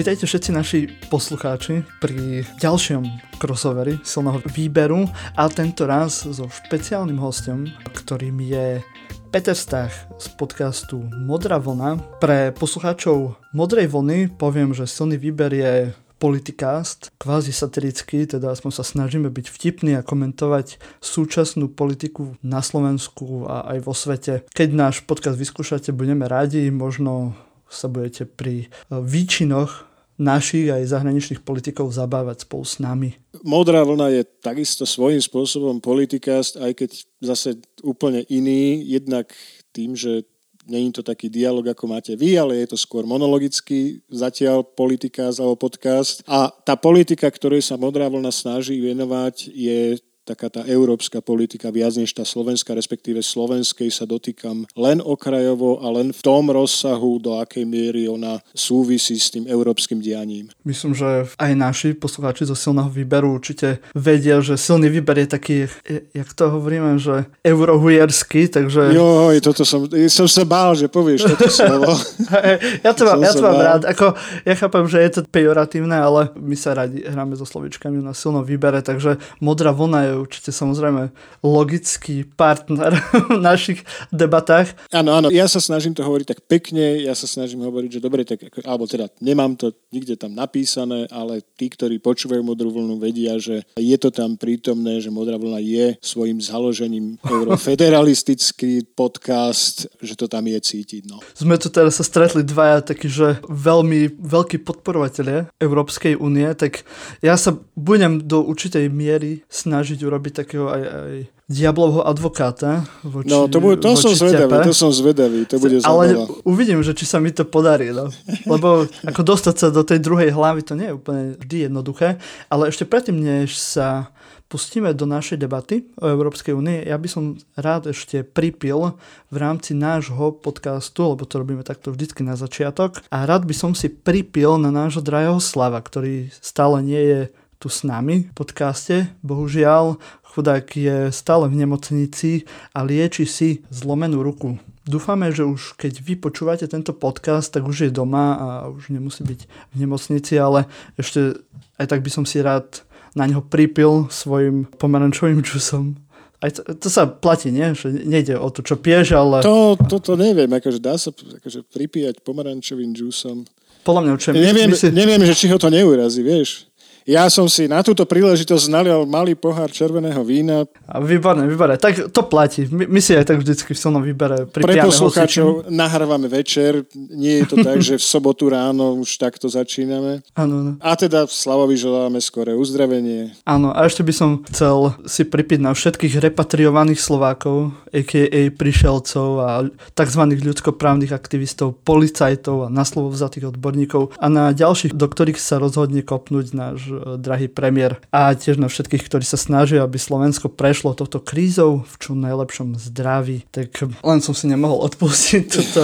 Vítajte všetci naši poslucháči pri ďalšom crossoveri silného výberu a tento raz so špeciálnym hostom, ktorým je Peter Stach z podcastu Modrá vlna. Pre poslucháčov Modrej vlny poviem, že silný výber je politikast, kvázi satirický, teda aspoň sa snažíme byť vtipný a komentovať súčasnú politiku na Slovensku a aj vo svete. Keď náš podcast vyskúšate, budeme radi, možno sa budete pri e, výčinoch našich aj zahraničných politikov zabávať spolu s nami. Modrá vlna je takisto svojím spôsobom politikast, aj keď zase úplne iný, jednak tým, že není to taký dialog, ako máte vy, ale je to skôr monologický zatiaľ politika alebo podcast. A tá politika, ktorej sa Modrá vlna snaží venovať, je taká tá európska politika viac než tá slovenská, respektíve slovenskej sa dotýkam len okrajovo a len v tom rozsahu, do akej miery ona súvisí s tým európskym dianím. Myslím, že aj naši poslucháči zo silného výberu určite vedia, že silný výber je taký, jak to hovoríme, že eurohujerský, takže... Jo, toto som, som sa bál, že povieš toto slovo. ja to mám, ja to mám rád. Ako, ja chápem, že je to pejoratívne, ale my sa radi hráme so slovičkami na silnom výbere, takže modrá vlna je určite samozrejme logický partner v našich debatách. Áno, áno, ja sa snažím to hovoriť tak pekne, ja sa snažím hovoriť, že dobre, tak, alebo teda nemám to nikde tam napísané, ale tí, ktorí počúvajú Modrú vlnu, vedia, že je to tam prítomné, že Modrá vlna je svojim založením eurofederalistický podcast, že to tam je cítiť. No. Sme tu teraz sa stretli dvaja takí, že veľmi veľkí podporovatelia Európskej únie, tak ja sa budem do určitej miery snažiť urobiť takého aj, aj diablovho advokáta. Voči, no, to, bude, to som zvedavý, to som zvedavý, to bude Ale zábava. uvidím, že či sa mi to podarí, no. Lebo ako dostať sa do tej druhej hlavy, to nie je úplne vždy jednoduché, ale ešte predtým, než sa pustíme do našej debaty o Európskej únie, ja by som rád ešte pripil v rámci nášho podcastu, lebo to robíme takto vždycky na začiatok, a rád by som si pripil na nášho drahého Slava, ktorý stále nie je tu s nami v podcaste. Bohužiaľ, chudák je stále v nemocnici a lieči si zlomenú ruku. Dúfame, že už keď vy počúvate tento podcast, tak už je doma a už nemusí byť v nemocnici, ale ešte aj tak by som si rád na neho pripil svojim pomarančovým džusom. Aj to, to sa platí, nie? Že nejde o to, čo pieš, ale... To, to, to neviem, akože dá sa akože pripíjať pomarančovým džusom. Podľa mňa, čo neviem, si... neviem, že či ho to neurazí, vieš. Ja som si na túto príležitosť nalial malý pohár červeného vína. A výborné, výborné. Tak to platí. My, my si aj tak vždycky v silnom výbere Pre poslucháčov nahrávame večer. Nie je to tak, že v sobotu ráno už takto začíname. Áno, áno. A teda Slavovi želáme skoré uzdravenie. Áno, a ešte by som chcel si pripiť na všetkých repatriovaných Slovákov, a.k.a. prišelcov a tzv. ľudskoprávnych aktivistov, policajtov a na slovo vzatých odborníkov a na ďalších, do ktorých sa rozhodne kopnúť náš drahý premiér a tiež na všetkých, ktorí sa snažia, aby Slovensko prešlo touto krízou v čo najlepšom zdraví. Tak len som si nemohol odpustiť toto.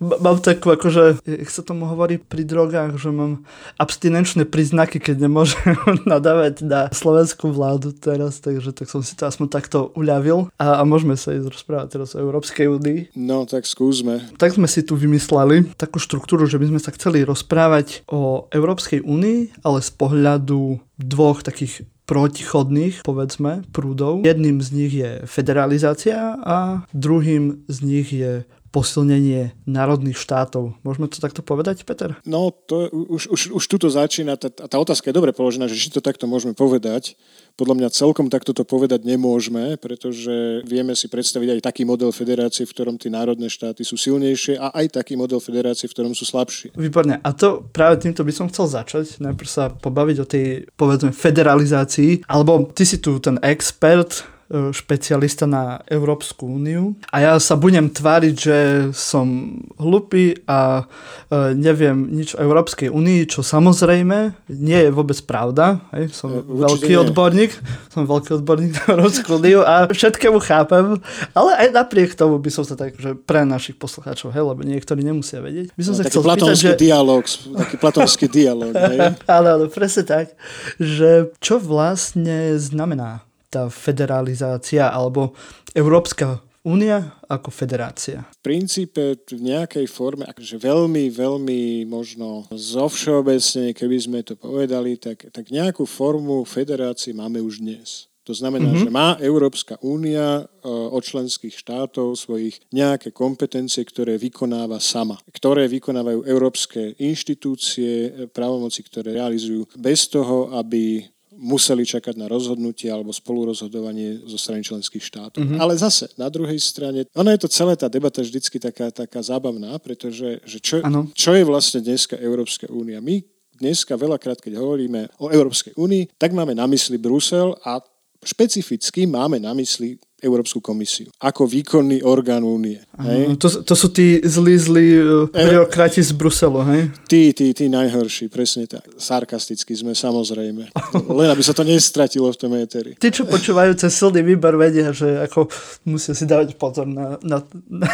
mám takú akože, jak sa tomu hovorí pri drogách, že mám abstinenčné príznaky, keď nemôžem nadávať na slovenskú vládu teraz, takže tak som si to aspoň takto uľavil a, a môžeme sa ísť rozprávať teraz o Európskej únii. No, tak skúsme. Tak sme si tu vymysleli takú štruktúru, že by sme sa chceli rozprávať o Európskej únii, ale z pohľadu pohľadu dvoch takých protichodných, povedzme, prúdov. Jedným z nich je federalizácia a druhým z nich je posilnenie národných štátov. Môžeme to takto povedať, Peter? No, to už, už, už tuto začína, tá, tá otázka je dobre položená, že či to takto môžeme povedať. Podľa mňa celkom takto to povedať nemôžeme, pretože vieme si predstaviť aj taký model federácie, v ktorom tie národné štáty sú silnejšie a aj taký model federácie, v ktorom sú slabšie. Výborne. A to práve týmto by som chcel začať. Najprv sa pobaviť o tej, povedzme, federalizácii. Alebo ty si tu ten expert, špecialista na Európsku úniu a ja sa budem tváriť, že som hlupý a e, neviem nič o Európskej únii, čo samozrejme nie je vôbec pravda. Hej. Som e, Určite veľký nie. odborník, som veľký odborník na Európsku úniu a všetkému chápem, ale aj napriek tomu by som sa tak, že pre našich poslucháčov, hej, lebo niektorí nemusia vedieť. By som no, sa taký chcel platonský spýtať, že... dialog, taký platonský dialog. áno, áno, presne tak, že čo vlastne znamená tá federalizácia alebo európska únia ako federácia? V princípe v nejakej forme, akože veľmi, veľmi možno zovšeobecne, keby sme to povedali, tak, tak nejakú formu federácie máme už dnes. To znamená, mm-hmm. že má Európska únia e, od členských štátov svojich nejaké kompetencie, ktoré vykonáva sama. Ktoré vykonávajú európske inštitúcie, e, právomoci, ktoré realizujú bez toho, aby museli čakať na rozhodnutie alebo spolurozhodovanie zo strany členských štátov. Mm-hmm. Ale zase, na druhej strane, ono je to celé tá debata vždycky taká, taká zábavná, pretože že čo, čo je vlastne dneska Európska únia? My dneska veľakrát, keď hovoríme o Európskej únii, tak máme na mysli Brusel a špecificky máme na mysli Európsku komisiu ako výkonný orgán únie. Hej? To, to sú tí zlí, zlí uh, byrokrati z Bruselu, hej? Tí, tí, tí najhorší, presne tak. Sarkasticky sme, samozrejme. Len aby sa to nestratilo v tom éteri. Tí, čo počúvajú cez silný výber, vedia, že ako musia si dávať pozor na, na,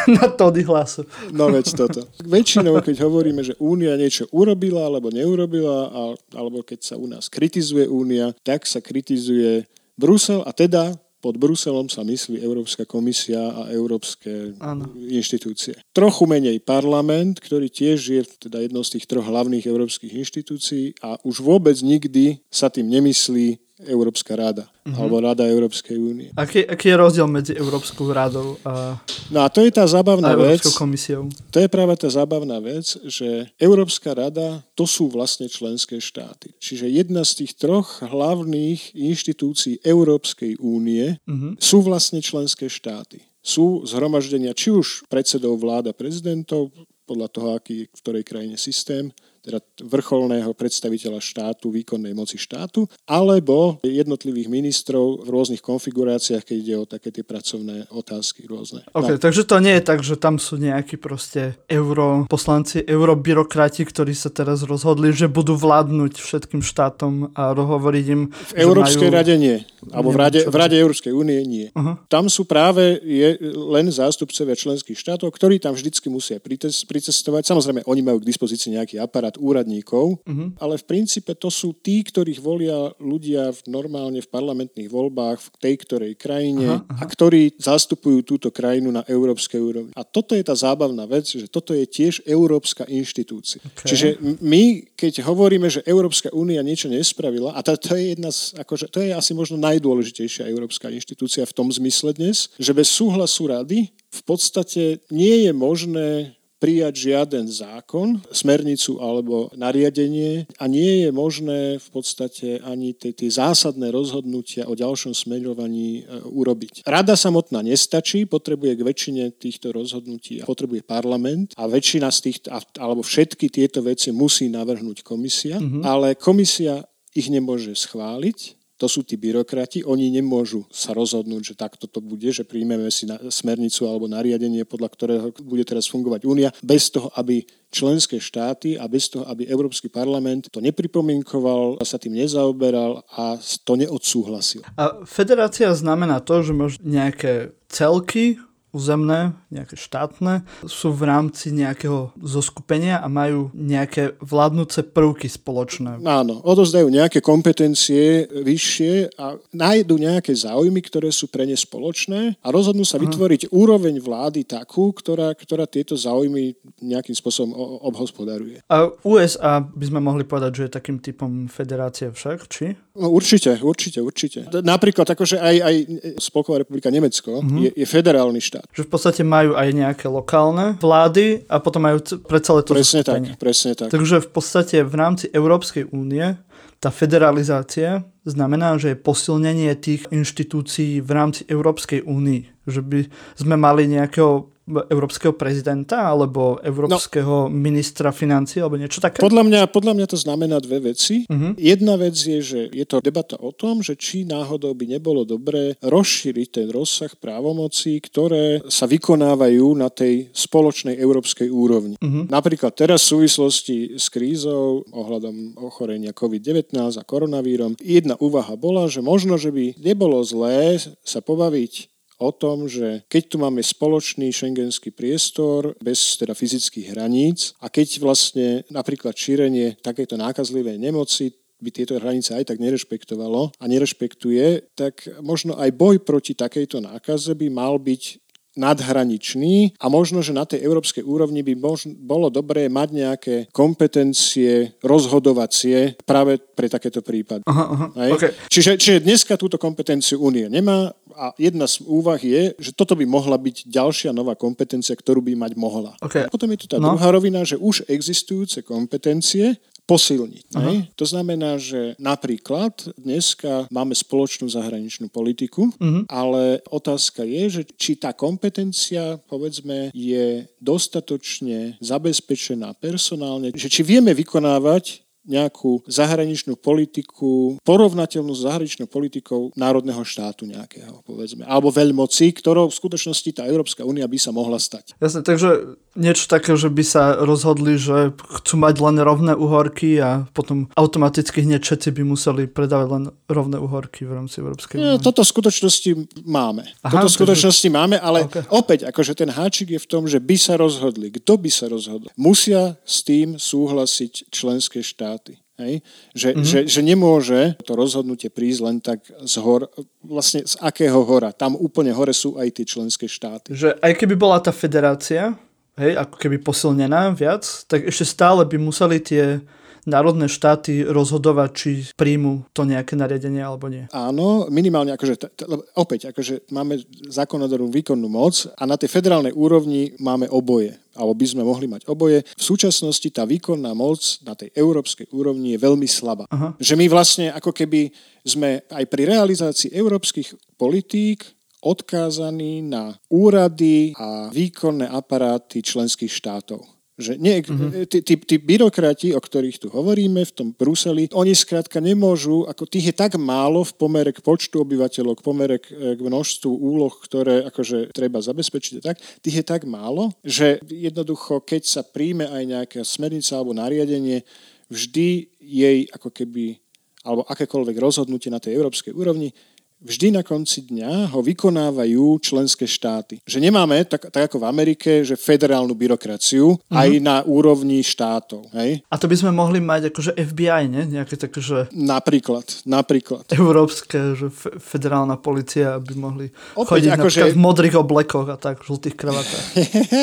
na tóny hlasu. No veď toto. Väčšinou, keď hovoríme, že únia niečo urobila alebo neurobila, alebo keď sa u nás kritizuje únia, tak sa kritizuje Brusel a teda pod Bruselom sa myslí Európska komisia a európske ano. inštitúcie. Trochu menej parlament, ktorý tiež je teda jednou z tých troch hlavných európskych inštitúcií a už vôbec nikdy sa tým nemyslí Európska rada uh-huh. alebo Rada Európskej únie. Aký, aký je rozdiel medzi Európskou radou a, no a to je tá zábavná vec, komisiou? To je práve tá zábavná vec, že Európska rada to sú vlastne členské štáty. Čiže jedna z tých troch hlavných inštitúcií Európskej únie uh-huh. sú vlastne členské štáty. Sú zhromaždenia či už predsedov vláda prezidentov, podľa toho, aký v ktorej krajine systém, teda vrcholného predstaviteľa štátu, výkonnej moci štátu, alebo jednotlivých ministrov v rôznych konfiguráciách, keď ide o také tie pracovné otázky rôzne. Ok, no. takže to nie je tak, že tam sú nejakí proste europoslanci, eurobyrokrati, ktorí sa teraz rozhodli, že budú vládnuť všetkým štátom a hovoriť im... V Európskej majú... rade nie. Alebo v Rade, v Rade Európskej únie nie. Uh-huh. Tam sú práve je, len zástupcovia členských štátov, ktorí tam vždycky musia pricestovať. Samozrejme, oni majú k dispozícii nejaký aparát aparát úradníkov, uh-huh. ale v princípe to sú tí, ktorých volia ľudia v, normálne v parlamentných voľbách v tej ktorej krajine uh-huh. a ktorí zastupujú túto krajinu na európskej úrovni. A toto je tá zábavná vec, že toto je tiež európska inštitúcia. Okay. Čiže my, keď hovoríme, že Európska únia niečo nespravila, a to, to je jedna z, akože, to je asi možno najdôležitejšia európska inštitúcia v tom zmysle dnes, že bez súhlasu rady v podstate nie je možné prijať žiaden zákon, smernicu alebo nariadenie a nie je možné v podstate ani tie, tie zásadné rozhodnutia o ďalšom smerovaní e, urobiť. Rada samotná nestačí, potrebuje k väčšine týchto rozhodnutí a potrebuje parlament a väčšina z tých, alebo všetky tieto veci musí navrhnúť komisia, mm-hmm. ale komisia ich nemôže schváliť, to sú tí byrokrati, oni nemôžu sa rozhodnúť, že takto to bude, že príjmeme si na, smernicu alebo nariadenie, podľa ktorého bude teraz fungovať únia, bez toho, aby členské štáty a bez toho, aby Európsky parlament to nepripomienkoval, sa tým nezaoberal a to neodsúhlasil. A federácia znamená to, že máš nejaké celky, územné, nejaké štátne, sú v rámci nejakého zoskupenia a majú nejaké vládnúce prvky spoločné. Áno, odozdajú nejaké kompetencie vyššie a nájdu nejaké záujmy, ktoré sú pre ne spoločné a rozhodnú sa vytvoriť Aha. úroveň vlády takú, ktorá, ktorá tieto záujmy nejakým spôsobom obhospodaruje. A USA by sme mohli povedať, že je takým typom federácie však, či? No, určite, určite, určite. Napríklad akože aj, aj Spolková republika Nemecko uh-huh. je, je federálny štát štát. Že v podstate majú aj nejaké lokálne vlády a potom majú pre celé to Presne tak, presne tak. Takže v podstate v rámci Európskej únie tá federalizácia znamená, že je posilnenie tých inštitúcií v rámci Európskej únie. Že by sme mali nejakého európskeho prezidenta alebo európskeho no, ministra financí alebo niečo také? Podľa mňa, podľa mňa to znamená dve veci. Uh-huh. Jedna vec je, že je to debata o tom, že či náhodou by nebolo dobré rozšíriť ten rozsah právomocí, ktoré sa vykonávajú na tej spoločnej európskej úrovni. Uh-huh. Napríklad teraz v súvislosti s krízou ohľadom ochorenia COVID-19 a koronavírom jedna úvaha bola, že možno, že by nebolo zlé sa pobaviť o tom, že keď tu máme spoločný šengenský priestor bez teda fyzických hraníc a keď vlastne napríklad šírenie takéto nákazlivej nemoci by tieto hranice aj tak nerešpektovalo a nerešpektuje, tak možno aj boj proti takejto nákaze by mal byť nadhraničný a možno, že na tej európskej úrovni by možno, bolo dobré mať nejaké kompetencie rozhodovacie práve pre takéto prípady. Aha, aha, okay. čiže, čiže dneska túto kompetenciu Únie nemá a jedna z úvah je, že toto by mohla byť ďalšia nová kompetencia, ktorú by mať mohla. Okay. A potom je tu tá no. druhá rovina, že už existujúce kompetencie posilniť. To znamená, že napríklad dneska máme spoločnú zahraničnú politiku, uh-huh. ale otázka je, že či tá kompetencia, povedzme, je dostatočne zabezpečená personálne, že či vieme vykonávať nejakú zahraničnú politiku, porovnateľnú s zahraničnou politikou národného štátu nejakého, povedzme. Alebo veľmoci, ktorou v skutočnosti tá Európska únia by sa mohla stať. Jasne, takže niečo také, že by sa rozhodli, že chcú mať len rovné uhorky a potom automaticky hneď všetci by museli predávať len rovné uhorky v rámci Európskej únie. No, toto v skutočnosti máme. Aha, toto v skutočnosti takže... máme, ale okay. opäť, akože ten háčik je v tom, že by sa rozhodli. Kto by sa rozhodol? Musia s tým súhlasiť členské štáty štáty. Hej? Že, mm-hmm. že, že nemôže to rozhodnutie prísť len tak z hor, vlastne z akého hora. Tam úplne hore sú aj tie členské štáty. Že aj keby bola tá federácia, hej, ako keby posilnená viac, tak ešte stále by museli tie národné štáty rozhodovať, či príjmu to nejaké nariadenie alebo nie. Áno, minimálne akože, t- t- opäť, akože máme zákonodárnu výkonnú moc a na tej federálnej úrovni máme oboje alebo by sme mohli mať oboje. V súčasnosti tá výkonná moc na tej európskej úrovni je veľmi slabá. Aha. Že my vlastne ako keby sme aj pri realizácii európskych politík odkázaní na úrady a výkonné aparáty členských štátov. Že nie, mm-hmm. tí, tí, tí byrokrati, o ktorých tu hovoríme v tom Bruseli, oni skrátka nemôžu, ako tých je tak málo v pomere k počtu obyvateľov, k pomere k, k množstvu úloh, ktoré akože treba zabezpečiť, tak, tých je tak málo, že jednoducho, keď sa príjme aj nejaká smernica alebo nariadenie, vždy jej ako keby alebo akékoľvek rozhodnutie na tej európskej úrovni vždy na konci dňa ho vykonávajú členské štáty. Že nemáme, tak, tak ako v Amerike, že federálnu byrokraciu mm-hmm. aj na úrovni štátov. Hej? A to by sme mohli mať akože FBI, ne? Nejaké také, že... Napríklad, napríklad. Európske, že federálna policia by mohli Opäť, chodiť ako napríklad že... v modrých oblekoch a tak, v žltých kravatách.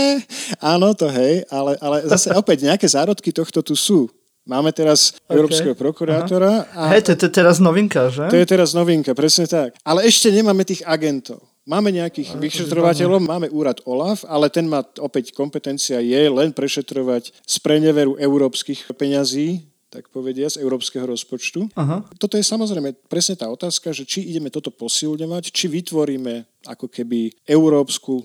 Áno, to hej, ale, ale zase opäť nejaké zárodky tohto tu sú. Máme teraz okay. európskeho prokurátora. A Hej, to je teraz novinka, že? To je teraz novinka, presne tak. Ale ešte nemáme tých agentov. Máme nejakých vyšetrovateľov, máme úrad OLAF, ale ten má opäť kompetencia je len prešetrovať z preneveru európskych peňazí, tak povedia, z európskeho rozpočtu. Aha. Toto je samozrejme presne tá otázka, že či ideme toto posilňovať, či vytvoríme ako keby európsku,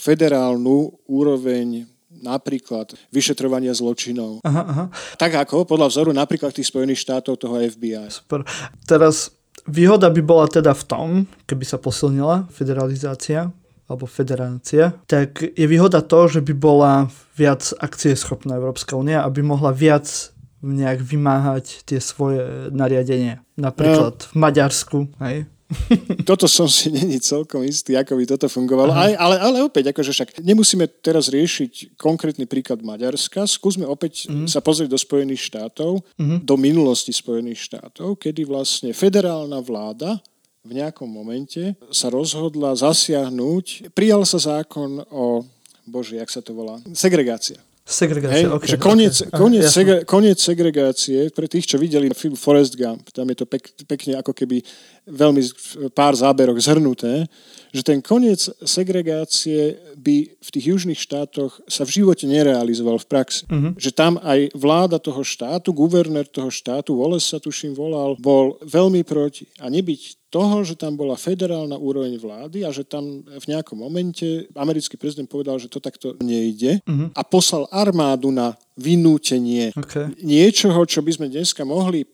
federálnu úroveň napríklad vyšetrovania zločinov. Aha, aha. Tak ako podľa vzoru napríklad tých Spojených štátov toho FBI. Super. Teraz výhoda by bola teda v tom, keby sa posilnila federalizácia alebo federácia, tak je výhoda to, že by bola viac akcieschopná Európska únia, aby mohla viac nejak vymáhať tie svoje nariadenia. Napríklad no. v Maďarsku, hej, toto som si není celkom istý, ako by toto fungovalo. Aj, ale, ale opäť, akože však nemusíme teraz riešiť konkrétny príklad Maďarska. Skúsme opäť mm. sa pozrieť do Spojených štátov, mm. do minulosti Spojených štátov, kedy vlastne federálna vláda v nejakom momente sa rozhodla zasiahnuť. Prijal sa zákon o, bože, jak sa to volá, segregácia. Segregácia, Hej, okay, že koniec, okay. koniec, segre, koniec segregácie, pre tých, čo videli film Forest Gump, tam je to pek, pekne ako keby veľmi pár záberok zhrnuté, že ten koniec segregácie by v tých južných štátoch sa v živote nerealizoval v praxi. Uh-huh. Že tam aj vláda toho štátu, guvernér toho štátu, Wallace sa tuším volal, bol veľmi proti. A nebyť toho, že tam bola federálna úroveň vlády a že tam v nejakom momente americký prezident povedal, že to takto nejde uh-huh. a poslal armádu na vynútenie okay. niečoho, čo by sme dneska mohli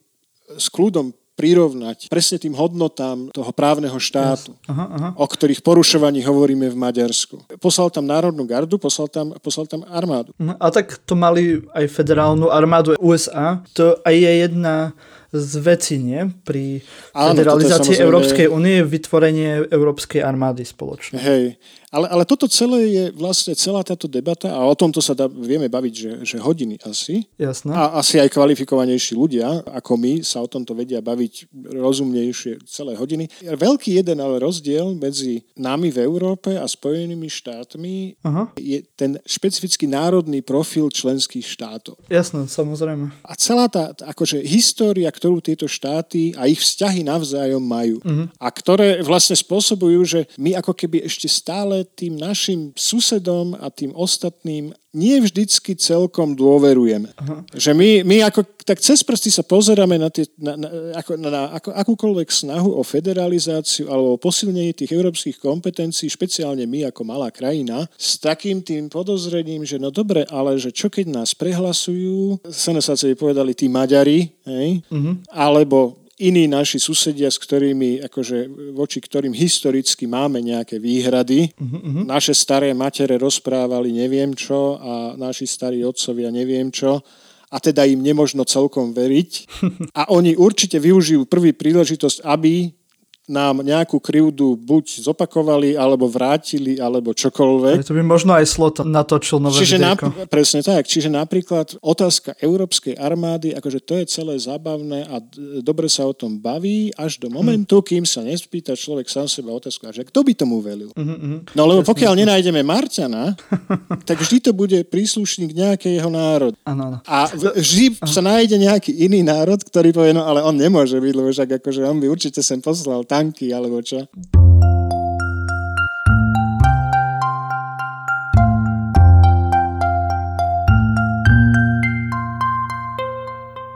s kľudom prirovnať presne tým hodnotám toho právneho štátu, yes. aha, aha. o ktorých porušovaní hovoríme v Maďarsku. Poslal tam Národnú gardu, poslal tam, poslal tam armádu. A tak to mali aj federálnu armádu USA. To aj je jedna z veci, nie? Pri Áno, federalizácii samozrejme... Európskej únie vytvorenie Európskej armády spoločne. Hej, ale, ale toto celé je vlastne celá táto debata a o tomto sa dá, vieme baviť, že, že hodiny asi. Jasné. A asi aj kvalifikovanejší ľudia, ako my, sa o tomto vedia baviť rozumnejšie celé hodiny. Veľký jeden ale rozdiel medzi nami v Európe a Spojenými štátmi Aha. je ten špecifický národný profil členských štátov. Jasné, samozrejme. A celá tá akože história, ktorú tieto štáty a ich vzťahy navzájom majú uh-huh. a ktoré vlastne spôsobujú, že my ako keby ešte stále tým našim susedom a tým ostatným nie vždycky celkom dôverujeme. Uh-huh. Že my, my ako tak cez prsty sa pozeráme na, tie, na, na, ako, na, na ako, akúkoľvek snahu o federalizáciu alebo o posilnenie tých európskych kompetencií, špeciálne my ako malá krajina, s takým tým podozrením, že no dobre, ale že čo keď nás prehlasujú, sa nás povedali tí Maďari, hej? Uh-huh. alebo iní naši susedia, s ktorými, akože, voči ktorým historicky máme nejaké výhrady. Uh-huh. Naše staré matere rozprávali neviem čo a naši starí otcovia neviem čo a teda im nemožno celkom veriť. A oni určite využijú prvý príležitosť, aby nám nejakú krivdu buď zopakovali, alebo vrátili, alebo čokoľvek. To by možno aj Slot natočil nové čiže nap- Presne tak. Čiže napríklad otázka európskej armády, akože to je celé zábavné a dobre sa o tom baví až do momentu, hmm. kým sa nespýta človek sám seba otázku, že kto by tomu velil. Mm-hmm. No lebo pokiaľ nenájdeme Marťana, tak vždy to bude príslušník nejakého národa. Ano, ano. A vždy sa nájde nejaký iný národ, ktorý povie, no ale on nemôže byť, lebo však akože on by určite sem poslal tanky, alebo čo?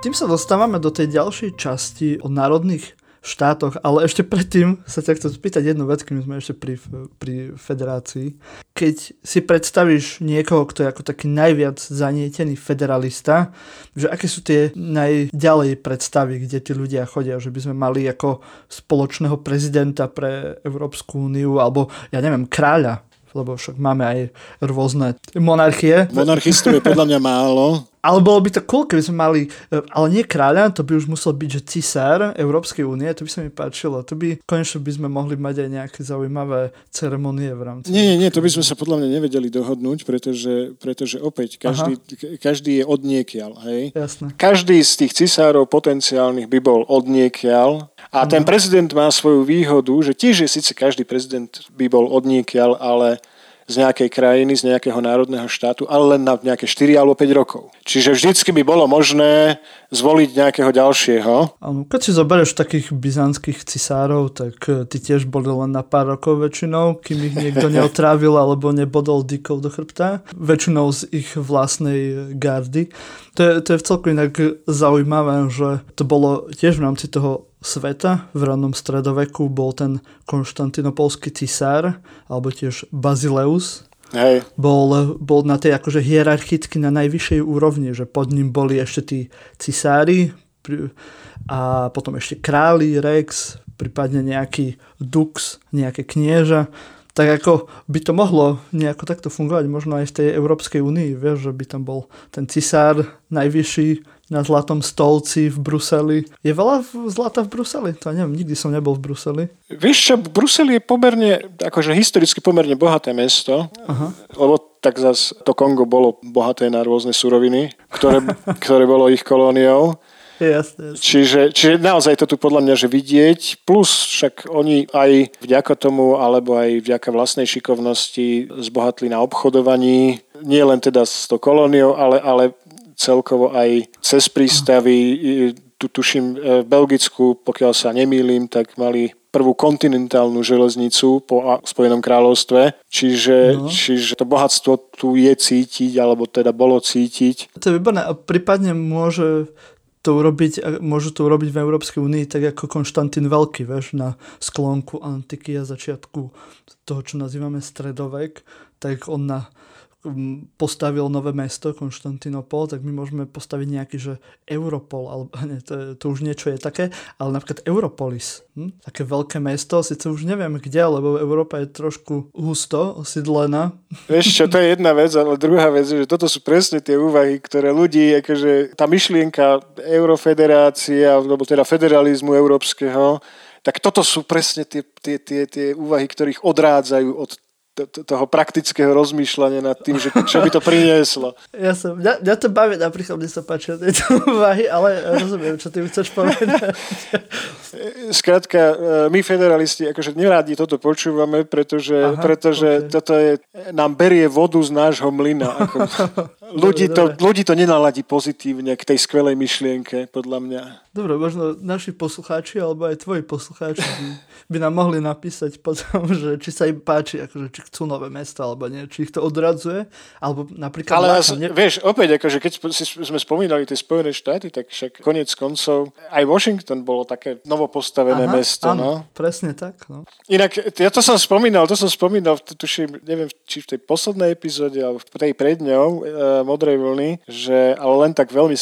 Tým sa dostávame do tej ďalšej časti o národných štátoch, ale ešte predtým sa ťa chcem spýtať jednu vec, kým sme ešte pri, pri federácii. Keď si predstavíš niekoho, kto je ako taký najviac zanietený federalista, že aké sú tie najďalej predstavy, kde tí ľudia chodia, že by sme mali ako spoločného prezidenta pre Európsku úniu, alebo ja neviem, kráľa lebo však máme aj rôzne monarchie. Monarchistov je podľa mňa málo. Ale bolo by to cool, keby sme mali, e, ale nie kráľa, to by už musel byť, že cisár Európskej únie, to by sa mi páčilo. To by, konečne by sme mohli mať aj nejaké zaujímavé ceremonie v rámci. Nie, nie, nie, to by sme sa podľa mňa nevedeli dohodnúť, pretože, pretože opäť, každý, každý je odniekiaľ, hej? Jasné. Každý z tých cisárov potenciálnych by bol odniekiaľ a ten prezident má svoju výhodu, že tiež je síce každý prezident by bol odniekiaľ, ale z nejakej krajiny, z nejakého národného štátu, ale len na nejaké 4 alebo 5 rokov. Čiže vždycky by bolo možné zvoliť nejakého ďalšieho. Áno, keď si zoberieš takých byzantských cisárov, tak eh, ty tiež boli len na pár rokov väčšinou, kým ich niekto neotrávil alebo nebodol dykov do chrbta. Väčšinou z ich vlastnej gardy. To je, to je v celku inak zaujímavé, že to bolo tiež v rámci toho sveta v rannom stredoveku bol ten konštantinopolský cisár, alebo tiež Bazileus. Hej. Bol, bol na tej akože hierarchicky na najvyššej úrovni, že pod ním boli ešte tí cisári a potom ešte králi, rex, prípadne nejaký dux, nejaké knieža tak ako by to mohlo nejako takto fungovať, možno aj v tej Európskej únii, vieš, že by tam bol ten cisár najvyšší na zlatom stolci v Bruseli. Je veľa zlata v Bruseli? To neviem, nikdy som nebol v Bruseli. Vieš čo, Brusel je pomerne, akože historicky pomerne bohaté mesto, Aha. lebo tak zas to Kongo bolo bohaté na rôzne suroviny, ktoré, ktoré bolo ich kolóniou. Jasne, jasne. Čiže, čiže naozaj to tu podľa mňa, že vidieť, plus však oni aj vďaka tomu, alebo aj vďaka vlastnej šikovnosti zbohatli na obchodovaní, nie len teda s tou kolóniou, ale, ale celkovo aj cez prístavy, tu tuším e, v Belgicku, pokiaľ sa nemýlim, tak mali prvú kontinentálnu železnicu po Spojenom kráľovstve, čiže, no. čiže to bohatstvo tu je cítiť, alebo teda bolo cítiť. To je výborné a prípadne môže to urobiť, môžu to urobiť v Európskej únii tak ako Konštantín Veľký, vieš, na sklonku antiky a začiatku toho, čo nazývame stredovek, tak on na postavil nové mesto, Konštantinopol, tak my môžeme postaviť nejaký, že Europol, alebo nie, to, to už niečo je také, ale napríklad Europolis, hm? také veľké mesto, síce už neviem kde, lebo Európa je trošku husto osídlená. Vieš čo, to je jedna vec, ale druhá vec je, že toto sú presne tie úvahy, ktoré ľudí, akože tá myšlienka eurofederácie, alebo teda federalizmu európskeho, tak toto sú presne tie, tie, tie, tie úvahy, ktorých odrádzajú od toho praktického rozmýšľania nad tým, že čo by to prinieslo. Ja som, mňa, mňa to baví, napríklad mne sa páčia tieto úvahy, ale rozumiem, čo ty chceš povedať. Skrátka, e, my federalisti akože nerádi toto počúvame, pretože, Aha, pretože okay. toto je, nám berie vodu z nášho mlyna. Ako, ľudí, to, ľudí to nenaladí pozitívne k tej skvelej myšlienke, podľa mňa. Dobre, možno naši poslucháči, alebo aj tvoji poslucháči by, by nám mohli napísať potom, že či sa im páči, akože, či chcú nové mesto, alebo nie, či ich to odradzuje, alebo napríklad... Ale láka, ne... vieš, opäť, akože keď si, sme spomínali tie Spojené štáty, tak však konec koncov aj Washington bolo také novopostavené Aha, mesto. Áno, no. presne tak. No. Inak, ja to som spomínal, to som spomínal, tuším, neviem, či v tej poslednej epizóde, alebo v tej pred ňou, e, Modrej vlny, že, ale len tak veľmi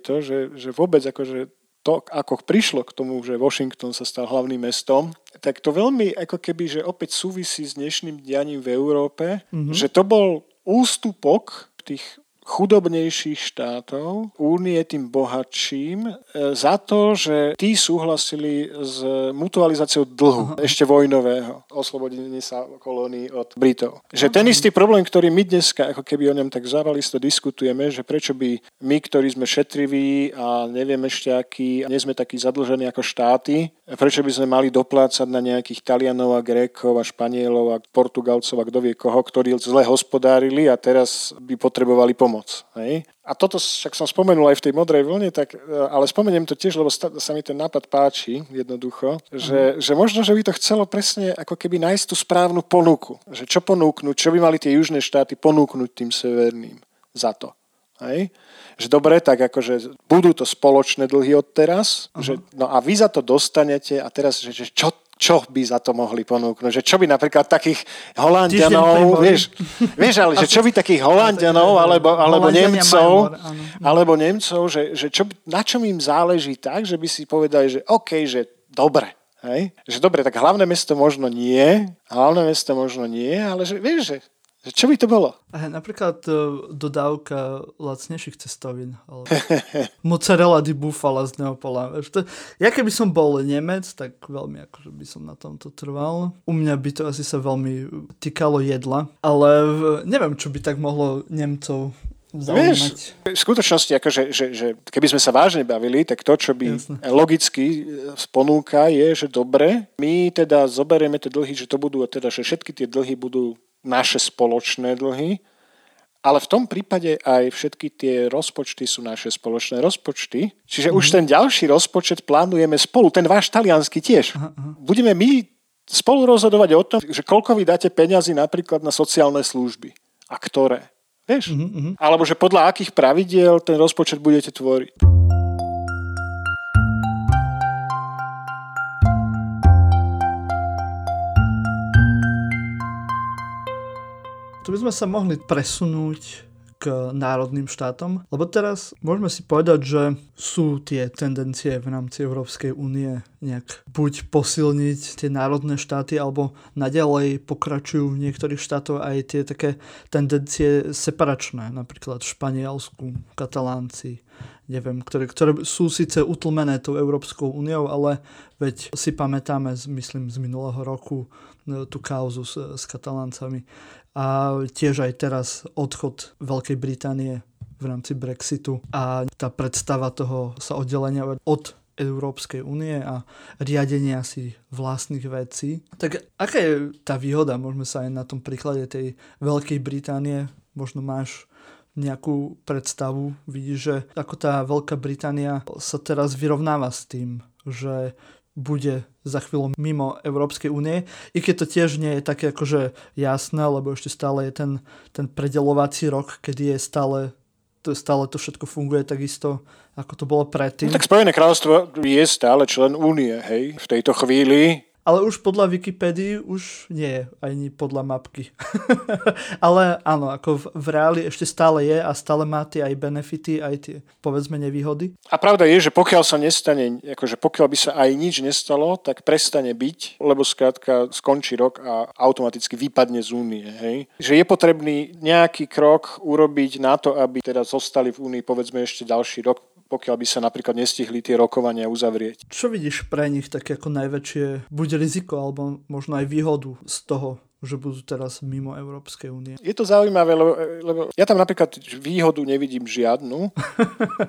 to, že, že vôbec akože to, ako prišlo k tomu, že Washington sa stal hlavným mestom, tak to veľmi ako keby, že opäť súvisí s dnešným dianím v Európe, mm-hmm. že to bol ústupok tých chudobnejších štátov, únie tým bohatším, e, za to, že tí súhlasili s mutualizáciou dlhu, ešte vojnového, oslobodenie sa kolónií od Britov. Že ten istý problém, ktorý my dneska, ako keby o ňom tak zavalisto diskutujeme, že prečo by my, ktorí sme šetriví a neviem ešte aký, a nie sme takí zadlžení ako štáty, prečo by sme mali doplácať na nejakých Talianov a Grékov a Španielov a Portugalcov a kto vie koho, ktorí zle hospodárili a teraz by potrebovali pomoc. Hej? A toto však som spomenul aj v tej modrej vlne, tak, e, ale spomeniem to tiež, lebo sa mi ten nápad páči jednoducho, že, uh-huh. že možno, že by to chcelo presne ako keby nájsť tú správnu ponuku. Že čo ponúknuť, čo by mali tie južné štáty ponúknuť tým severným za to. Hej? Že dobre, tak akože budú to spoločné dlhy od teraz, uh-huh. že, no a vy za to dostanete a teraz, že, že čo čo by za to mohli ponúknuť. Že čo by napríklad takých Holandianov, vieš, vieš, ale že čo by takých Holandianov alebo, alebo Nemcov, alebo Nemcov, že, že čo, na čom im záleží tak, že by si povedali, že OK, že dobre, Hej? Že dobre, tak hlavné mesto možno nie, hlavné mesto možno nie, ale že vieš, že čo by to bolo? Napríklad uh, dodávka lacnejších cestovín. Ale... mozzarella di bufala z Neapola. Ja keby som bol Nemec, tak veľmi akože by som na tomto trval. U mňa by to asi sa veľmi týkalo jedla. Ale neviem, čo by tak mohlo Nemcov Vieš, v skutočnosti, akože, že, že keby sme sa vážne bavili, tak to, čo by Jasne. logicky ponúka, je, že dobre, my teda zoberieme tie dlhy, že to budú, teda, že všetky tie dlhy budú naše spoločné dlhy, ale v tom prípade aj všetky tie rozpočty sú naše spoločné rozpočty. Čiže mm. už mhm. ten ďalší rozpočet plánujeme spolu, ten váš talianský tiež. Aha, aha. Budeme my spolu rozhodovať o tom, že koľko vy dáte peňazí napríklad na sociálne služby a ktoré. Vieš? Mm-hmm. Alebo že podľa akých pravidiel ten rozpočet budete tvoriť. Tu by sme sa mohli presunúť k národným štátom, lebo teraz môžeme si povedať, že sú tie tendencie v rámci Európskej únie nejak buď posilniť tie národné štáty, alebo naďalej pokračujú v niektorých štátoch aj tie také tendencie separačné, napríklad v Španielsku, Katalánci, neviem, ktoré, ktoré sú síce utlmené tou Európskou úniou, ale veď si pamätáme, myslím, z minulého roku no, tú kauzu s, s Kataláncami a tiež aj teraz odchod Veľkej Británie v rámci Brexitu a tá predstava toho sa oddelenia od Európskej únie a riadenia si vlastných vecí. Tak aká je tá výhoda? Môžeme sa aj na tom príklade tej Veľkej Británie, možno máš nejakú predstavu, vidíš, že ako tá Veľká Británia sa teraz vyrovnáva s tým, že bude za chvíľu mimo Európskej únie, i keď to tiež nie je také akože jasné, lebo ešte stále je ten, ten predelovací rok, kedy je stále to, stále to všetko funguje takisto, ako to bolo predtým. No, tak Spojené kráľovstvo je stále člen únie, hej, v tejto chvíli. Ale už podľa Wikipédii už nie je ani podľa mapky. Ale áno, ako v, v reáli ešte stále je a stále má tie aj benefity, aj tie povedzme nevýhody. A pravda je, že pokiaľ sa nestane, akože pokiaľ by sa aj nič nestalo, tak prestane byť, lebo skrátka skončí rok a automaticky vypadne z únie. Hej? Že je potrebný nejaký krok urobiť na to, aby teda zostali v únii povedzme ešte ďalší rok, pokiaľ by sa napríklad nestihli tie rokovania uzavrieť. Čo vidíš pre nich také ako najväčšie, buď riziko, alebo možno aj výhodu z toho, že budú teraz mimo Európskej únie. Je to zaujímavé, lebo, lebo ja tam napríklad výhodu nevidím žiadnu.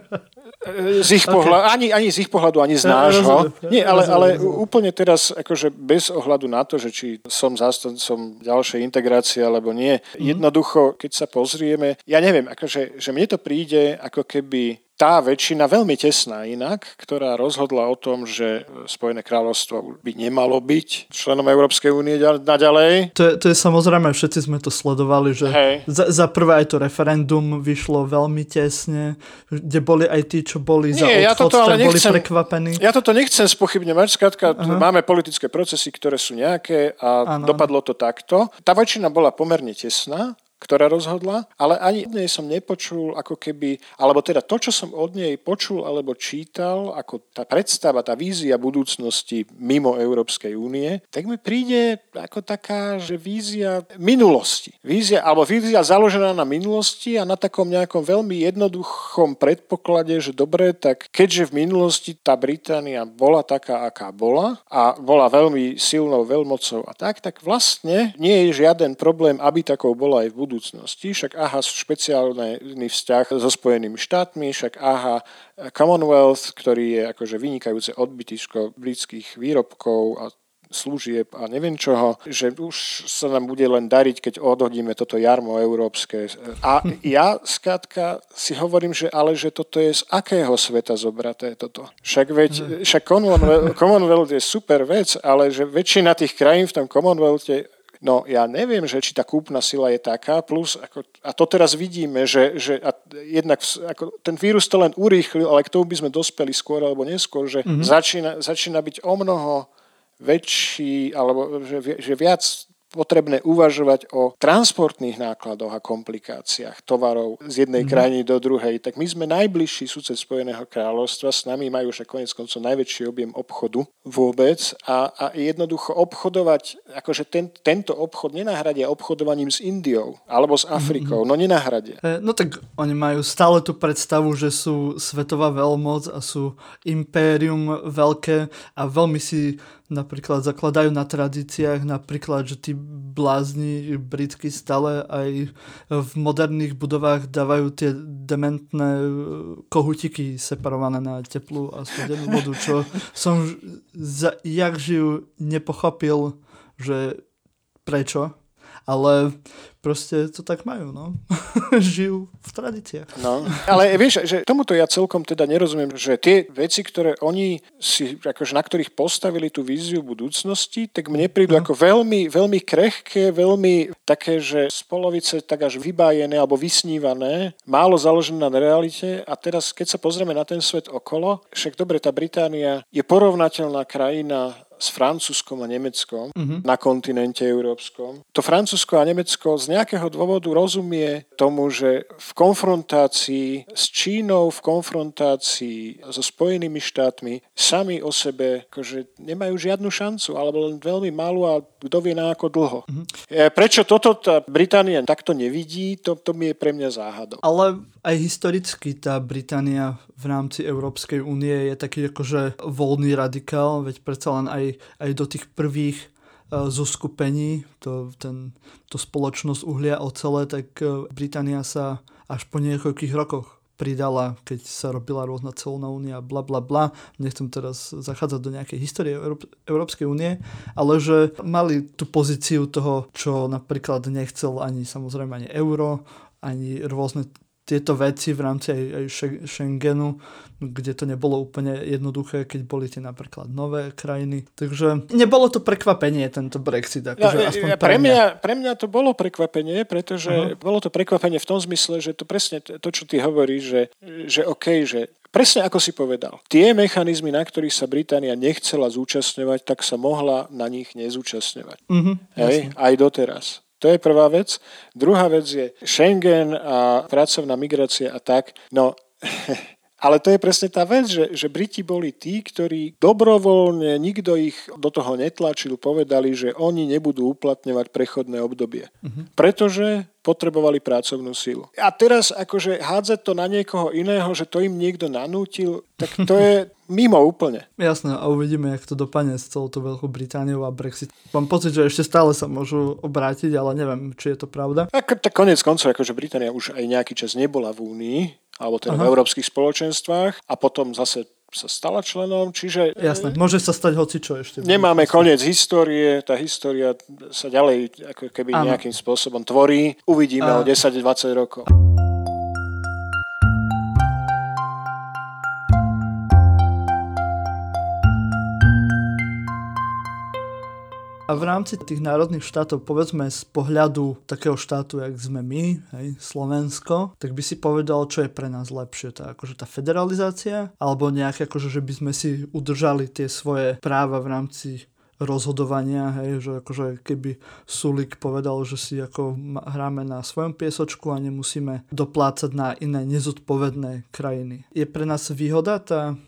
z ich pohľadu, okay. ani, ani z ich pohľadu, ani z nášho. Nie, ale, ale úplne teraz, akože bez ohľadu na to, že či som zástancom ďalšej integrácie alebo nie, mm. jednoducho, keď sa pozrieme, ja neviem, akože, že mne to príde ako keby tá väčšina, veľmi tesná inak, ktorá rozhodla o tom, že Spojené kráľovstvo by nemalo byť členom Európskej únie naďalej. To je, to je samozrejme, všetci sme to sledovali, že za, za prvé aj to referendum vyšlo veľmi tesne, kde boli aj tí, čo boli Nie, za odchod, ja toto ale nechcem, boli prekvapení. Ja toto nechcem spochybňovať, skrátka máme politické procesy, ktoré sú nejaké a ano. dopadlo to takto. Tá väčšina bola pomerne tesná, ktorá rozhodla, ale ani od nej som nepočul ako keby, alebo teda to, čo som od nej počul alebo čítal, ako tá predstava, tá vízia budúcnosti mimo Európskej únie, tak mi príde ako taká, že vízia minulosti. Vízia, alebo vízia založená na minulosti a na takom nejakom veľmi jednoduchom predpoklade, že dobre, tak keďže v minulosti tá Británia bola taká, aká bola a bola veľmi silnou veľmocou a tak, tak vlastne nie je žiaden problém, aby takou bola aj v budúcnosti budúcnosti, však AHA špeciálny vzťah so Spojenými štátmi, však AHA Commonwealth, ktorý je akože vynikajúce odbytisko britských výrobkov a služieb a neviem čoho, že už sa nám bude len dariť, keď odhodíme toto jarmo európske. A ja skrátka si hovorím, že ale že toto je z akého sveta zobraté toto. Však, veď, však Commonwealth, Commonwealth je super vec, ale že väčšina tých krajín v tom Commonwealthe No ja neviem, že či tá kúpna sila je taká, plus ako, a to teraz vidíme, že, že a jednak ako, ten vírus to len urýchlil, ale k tomu by sme dospeli skôr alebo neskôr, že mm-hmm. začína, začína byť o mnoho väčší, alebo že, že viac potrebné uvažovať o transportných nákladoch a komplikáciách tovarov z jednej mm-hmm. krajiny do druhej, tak my sme najbližší súced Spojeného kráľovstva, s nami majú však konec koncov najväčší objem obchodu vôbec a, a jednoducho obchodovať, akože ten, tento obchod nenahradia obchodovaním s Indiou alebo s Afrikou, mm-hmm. no nenahradia. E, no tak oni majú stále tú predstavu, že sú svetová veľmoc a sú impérium veľké a veľmi si napríklad zakladajú na tradíciách, napríklad, že tí blázni britky stále aj v moderných budovách dávajú tie dementné e, kohutiky separované na teplú a studenú vodu, čo som za, jak žijú nepochopil, že prečo, ale proste to tak majú, no. Žijú v tradíciách. No, ale vieš, že tomuto ja celkom teda nerozumiem, že tie veci, ktoré oni si, akože na ktorých postavili tú víziu budúcnosti, tak mne prídu no. ako veľmi, veľmi krehké, veľmi také, že z polovice tak až vybájené alebo vysnívané, málo založené na realite a teraz, keď sa pozrieme na ten svet okolo, však dobre, tá Británia je porovnateľná krajina s Francúzskom a Nemeckom uh-huh. na kontinente európskom. To Francúzsko a Nemecko z nejakého dôvodu rozumie tomu, že v konfrontácii s Čínou, v konfrontácii so Spojenými štátmi sami o sebe akože nemajú žiadnu šancu, alebo len veľmi malú a kto vie na ako dlho. Uh-huh. Prečo toto tá Británia takto nevidí, to, to mi je pre mňa záhadou. Ale aj historicky tá Británia v rámci Európskej únie je taký akože voľný radikál, veď predsa len aj, aj do tých prvých uh, zoskupení, to, ten, to spoločnosť uhlia ocele, tak uh, Británia sa až po niekoľkých rokoch pridala, keď sa robila rôzna celná únia, bla bla bla. Nechcem teraz zachádzať do nejakej histórie Európskej únie, ale že mali tú pozíciu toho, čo napríklad nechcel ani samozrejme ani euro, ani rôzne tieto veci v rámci aj, aj Schengenu, kde to nebolo úplne jednoduché, keď boli tie napríklad nové krajiny. Takže nebolo to prekvapenie, tento Brexit. Akože ja, aspoň ja, pre, mňa. Mňa, pre mňa to bolo prekvapenie, pretože uh-huh. bolo to prekvapenie v tom zmysle, že to presne to, čo ty hovoríš, že, že OK, že presne ako si povedal, tie mechanizmy, na ktorých sa Británia nechcela zúčastňovať, tak sa mohla na nich nezúčastňovať. Mm-hmm, Hej, aj doteraz. To je prvá vec. Druhá vec je Schengen a pracovná migrácia a tak. No, Ale to je presne tá vec, že, že Briti boli tí, ktorí dobrovoľne, nikto ich do toho netlačil, povedali, že oni nebudú uplatňovať prechodné obdobie. Uh-huh. Pretože potrebovali pracovnú silu. A teraz akože hádzať to na niekoho iného, že to im niekto nanútil, tak to je mimo úplne. Jasné, a uvidíme, jak to dopadne s celou tou Veľkou Britániou a Brexit. Mám pocit, že ešte stále sa môžu obrátiť, ale neviem, či je to pravda. Tak, tak konec koncov, akože Británia už aj nejaký čas nebola v Únii, alebo teda Aha. v európskych spoločenstvách a potom zase sa stala členom, čiže... Jasné, môže sa stať čo ešte. Nemáme koniec histórie, tá história sa ďalej ako keby Áno. nejakým spôsobom tvorí. Uvidíme a... o 10-20 rokov. A v rámci tých národných štátov, povedzme z pohľadu takého štátu, jak sme my, hej, Slovensko, tak by si povedal, čo je pre nás lepšie. Tá, akože tá federalizácia, alebo nejaké, akože, že by sme si udržali tie svoje práva v rámci rozhodovania, hej, že akože keby Sulik povedal, že si ako hráme na svojom piesočku a nemusíme doplácať na iné nezodpovedné krajiny. Je pre nás výhoda tá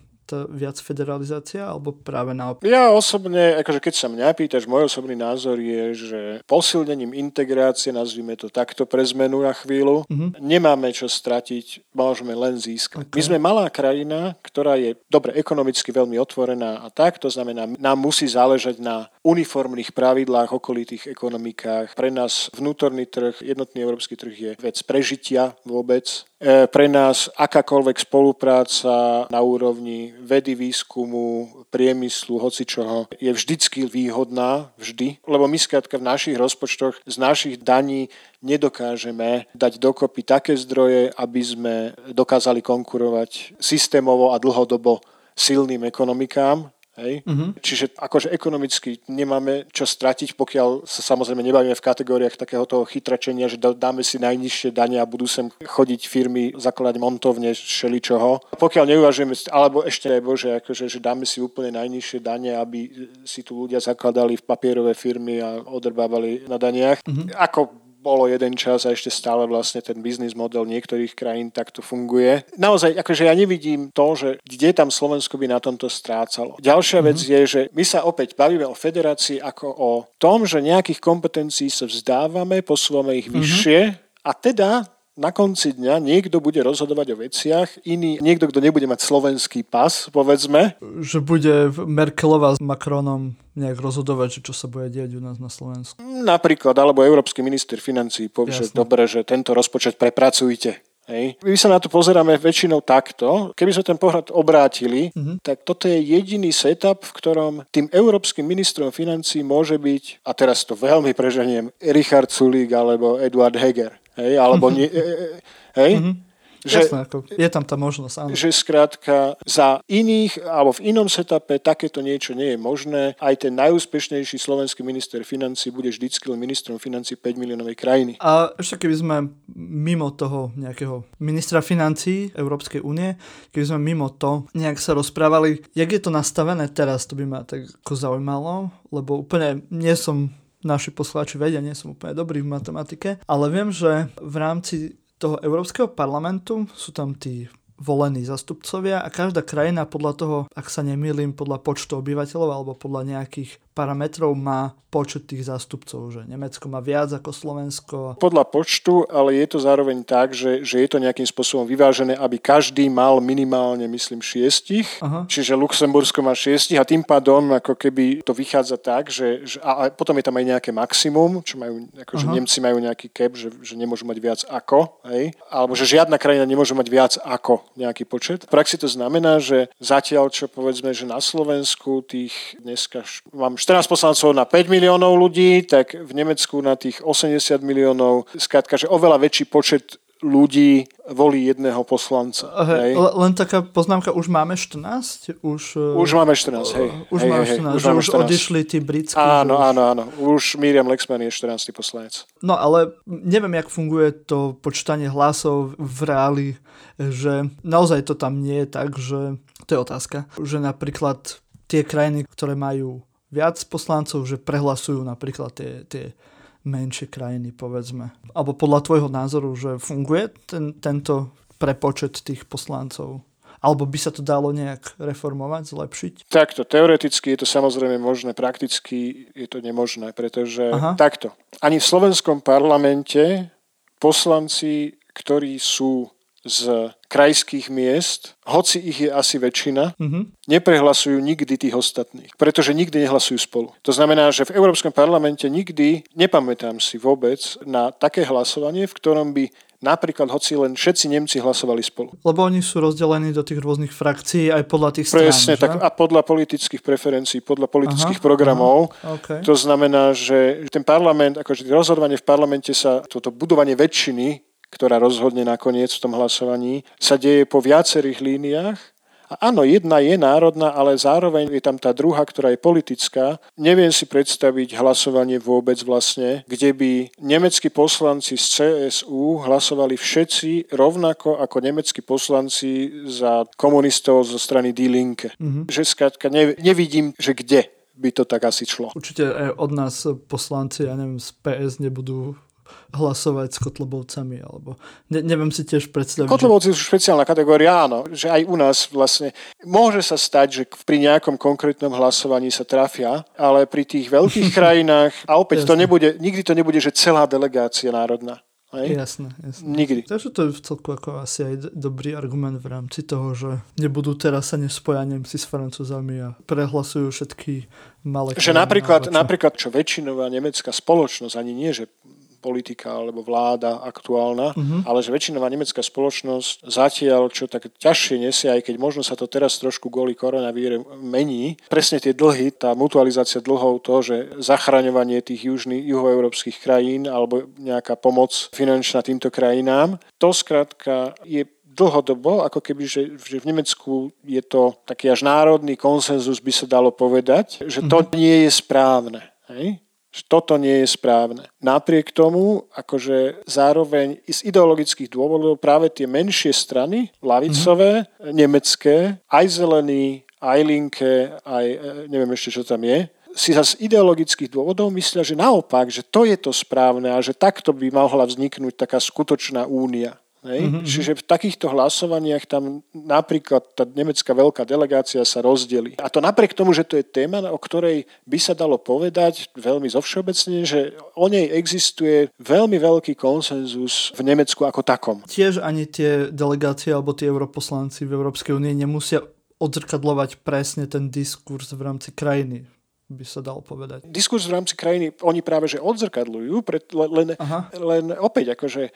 viac federalizácia, alebo práve naopak? Ja osobne, akože keď sa mňa pýtaš, môj osobný názor je, že posilnením integrácie, nazvime to takto pre zmenu na chvíľu, uh-huh. nemáme čo stratiť, môžeme len získať. Okay. My sme malá krajina, ktorá je dobre ekonomicky veľmi otvorená a tak, to znamená, nám musí záležať na uniformných pravidlách, okolitých ekonomikách. Pre nás vnútorný trh, jednotný európsky trh je vec prežitia vôbec, pre nás akákoľvek spolupráca na úrovni vedy, výskumu, priemyslu, hocičoho je vždycky výhodná, vždy, lebo my skrátka v našich rozpočtoch z našich daní nedokážeme dať dokopy také zdroje, aby sme dokázali konkurovať systémovo a dlhodobo silným ekonomikám, Hej? Uh-huh. Čiže akože ekonomicky nemáme čo stratiť, pokiaľ sa samozrejme nebavíme v kategóriách takého toho chytračenia, že dáme si najnižšie dane a budú sem chodiť firmy, zakladať montovne, šeličoho. Pokiaľ neuvažujeme, alebo ešte aj Bože, akože, že dáme si úplne najnižšie dane, aby si tu ľudia zakladali v papierové firmy a odrbávali na daniach. Uh-huh. Ako bolo jeden čas a ešte stále vlastne ten biznis model niektorých krajín takto funguje. Naozaj, akože ja nevidím to, že kde tam Slovensko by na tomto strácalo. Ďalšia mm-hmm. vec je, že my sa opäť bavíme o federácii ako o tom, že nejakých kompetencií sa vzdávame, posúvame ich mm-hmm. vyššie a teda na konci dňa niekto bude rozhodovať o veciach, iný, niekto, kto nebude mať slovenský pas, povedzme. Že bude Merkelová s Macronom nejak rozhodovať, že čo sa bude diať u nás na Slovensku. Napríklad, alebo Európsky minister financí povie, Jasne. že dobre, že tento rozpočet prepracujte. Hej. My sa na to pozeráme väčšinou takto. Keby sme ten pohľad obrátili, mm-hmm. tak toto je jediný setup, v ktorom tým európskym ministrom financí môže byť, a teraz to veľmi preženiem, Richard Sulík alebo Eduard Heger. Hej, alebo nie, e, e, hej, mm-hmm. Že, Jasné, ako je tam tá možnosť, áno. Že skrátka za iných alebo v inom setupe takéto niečo nie je možné. Aj ten najúspešnejší slovenský minister financí bude vždycky len ministrom financí 5 miliónovej krajiny. A ešte keby sme mimo toho nejakého ministra financí Európskej únie, keby sme mimo to nejak sa rozprávali, jak je to nastavené teraz, to by ma tak ako zaujímalo, lebo úplne nie som naši poslucháči vedia, nie som úplne dobrý v matematike, ale viem, že v rámci toho Európskeho parlamentu sú tam tí volení zastupcovia a každá krajina podľa toho, ak sa nemýlim, podľa počtu obyvateľov alebo podľa nejakých parametrov má počet tých zástupcov, že Nemecko má viac ako Slovensko. Podľa počtu, ale je to zároveň tak, že, že je to nejakým spôsobom vyvážené, aby každý mal minimálne, myslím, šiestich. Aha. Čiže Luxembursko má šiestich a tým pádom ako keby to vychádza tak, že, že a, a potom je tam aj nejaké maximum, čo majú, ako, že Nemci majú nejaký cap, že, že nemôžu mať viac ako, hej? alebo že žiadna krajina nemôže mať viac ako nejaký počet. V praxi to znamená, že zatiaľ, čo povedzme, že na Slovensku tých dneska mám 14 poslancov na 5 miliónov ľudí, tak v Nemecku na tých 80 miliónov, skrátka, že oveľa väčší počet ľudí volí jedného poslanca. Hej, hej. Len taká poznámka, už máme 14? Už, už máme 14, hej. Už hej, máme 14, hej, už, že už 14. odišli tí britskí. Áno, už... áno, áno. Už Miriam Lexman je 14. poslanec. No ale neviem, jak funguje to počítanie hlasov v reáli, že naozaj to tam nie je tak, že to je otázka, že napríklad tie krajiny, ktoré majú viac poslancov, že prehlasujú napríklad tie, tie menšie krajiny, povedzme. Alebo podľa tvojho názoru, že funguje ten, tento prepočet tých poslancov? Alebo by sa to dalo nejak reformovať, zlepšiť? Takto, teoreticky je to samozrejme možné, prakticky je to nemožné, pretože Aha. takto. Ani v slovenskom parlamente poslanci, ktorí sú z krajských miest, hoci ich je asi väčšina, mm-hmm. neprehlasujú nikdy tých ostatných, pretože nikdy nehlasujú spolu. To znamená, že v Európskom parlamente nikdy, nepamätám si vôbec, na také hlasovanie, v ktorom by napríklad hoci len všetci Nemci hlasovali spolu. Lebo oni sú rozdelení do tých rôznych frakcií aj podľa tých strán, Presne, tak a podľa politických preferencií, podľa politických aha, programov. Aha, okay. To znamená, že ten parlament, akože rozhodovanie v parlamente sa, toto budovanie väčšiny ktorá rozhodne nakoniec v tom hlasovaní, sa deje po viacerých líniách. A áno, jedna je národná, ale zároveň je tam tá druhá, ktorá je politická. Neviem si predstaviť hlasovanie vôbec vlastne, kde by nemeckí poslanci z CSU hlasovali všetci rovnako ako nemeckí poslanci za komunistov zo strany Die Linke. Mm-hmm. Že skrátka nevidím, že kde by to tak asi šlo. Určite aj od nás poslanci, ja neviem, z PS nebudú hlasovať s Kotlobovcami, alebo ne, neviem si tiež predstaviť. Kotlobovci že... sú špeciálna kategória, áno, že aj u nás vlastne môže sa stať, že pri nejakom konkrétnom hlasovaní sa trafia, ale pri tých veľkých krajinách, a opäť to nebude, nikdy to nebude, že celá delegácia národná. Hej? Jasné, jasné. Nikdy. Takže to je v celku ako asi aj dobrý argument v rámci toho, že nebudú teraz sa nespoja Nemci s Francúzami a prehlasujú všetky malé Že napríklad, napríklad, čo väčšinová nemecká spoločnosť, ani nie, že politika alebo vláda aktuálna, uh-huh. ale že väčšinová nemecká spoločnosť zatiaľ, čo tak ťažšie nesie, aj keď možno sa to teraz trošku kvôli koronavíre mení, presne tie dlhy, tá mutualizácia dlhov, to, že zachraňovanie tých južných, juhoeurópskych krajín alebo nejaká pomoc finančná týmto krajinám, to skrátka je dlhodobo, ako keby, že, že v Nemecku je to taký až národný konsenzus, by sa dalo povedať, že to mm-hmm. nie je správne. Hej? Že toto nie je správne. Napriek tomu, akože zároveň z ideologických dôvodov práve tie menšie strany, lavicové, mm-hmm. nemecké, aj zelený, aj linke, aj e, neviem ešte, čo tam je, si z ideologických dôvodov myslia, že naopak, že to je to správne a že takto by mohla vzniknúť taká skutočná únia. Hej? Mm-hmm. Čiže v takýchto hlasovaniach tam napríklad tá nemecká veľká delegácia sa rozdeli. A to napriek tomu, že to je téma, o ktorej by sa dalo povedať veľmi zovšeobecne, že o nej existuje veľmi veľký konsenzus v Nemecku ako takom. Tiež ani tie delegácie alebo tie europoslanci v Európskej únie nemusia odzrkadlovať presne ten diskurs v rámci krajiny by sa dal povedať. Diskurs v rámci krajiny oni práve že odzrkadľujú, len, len opäť akože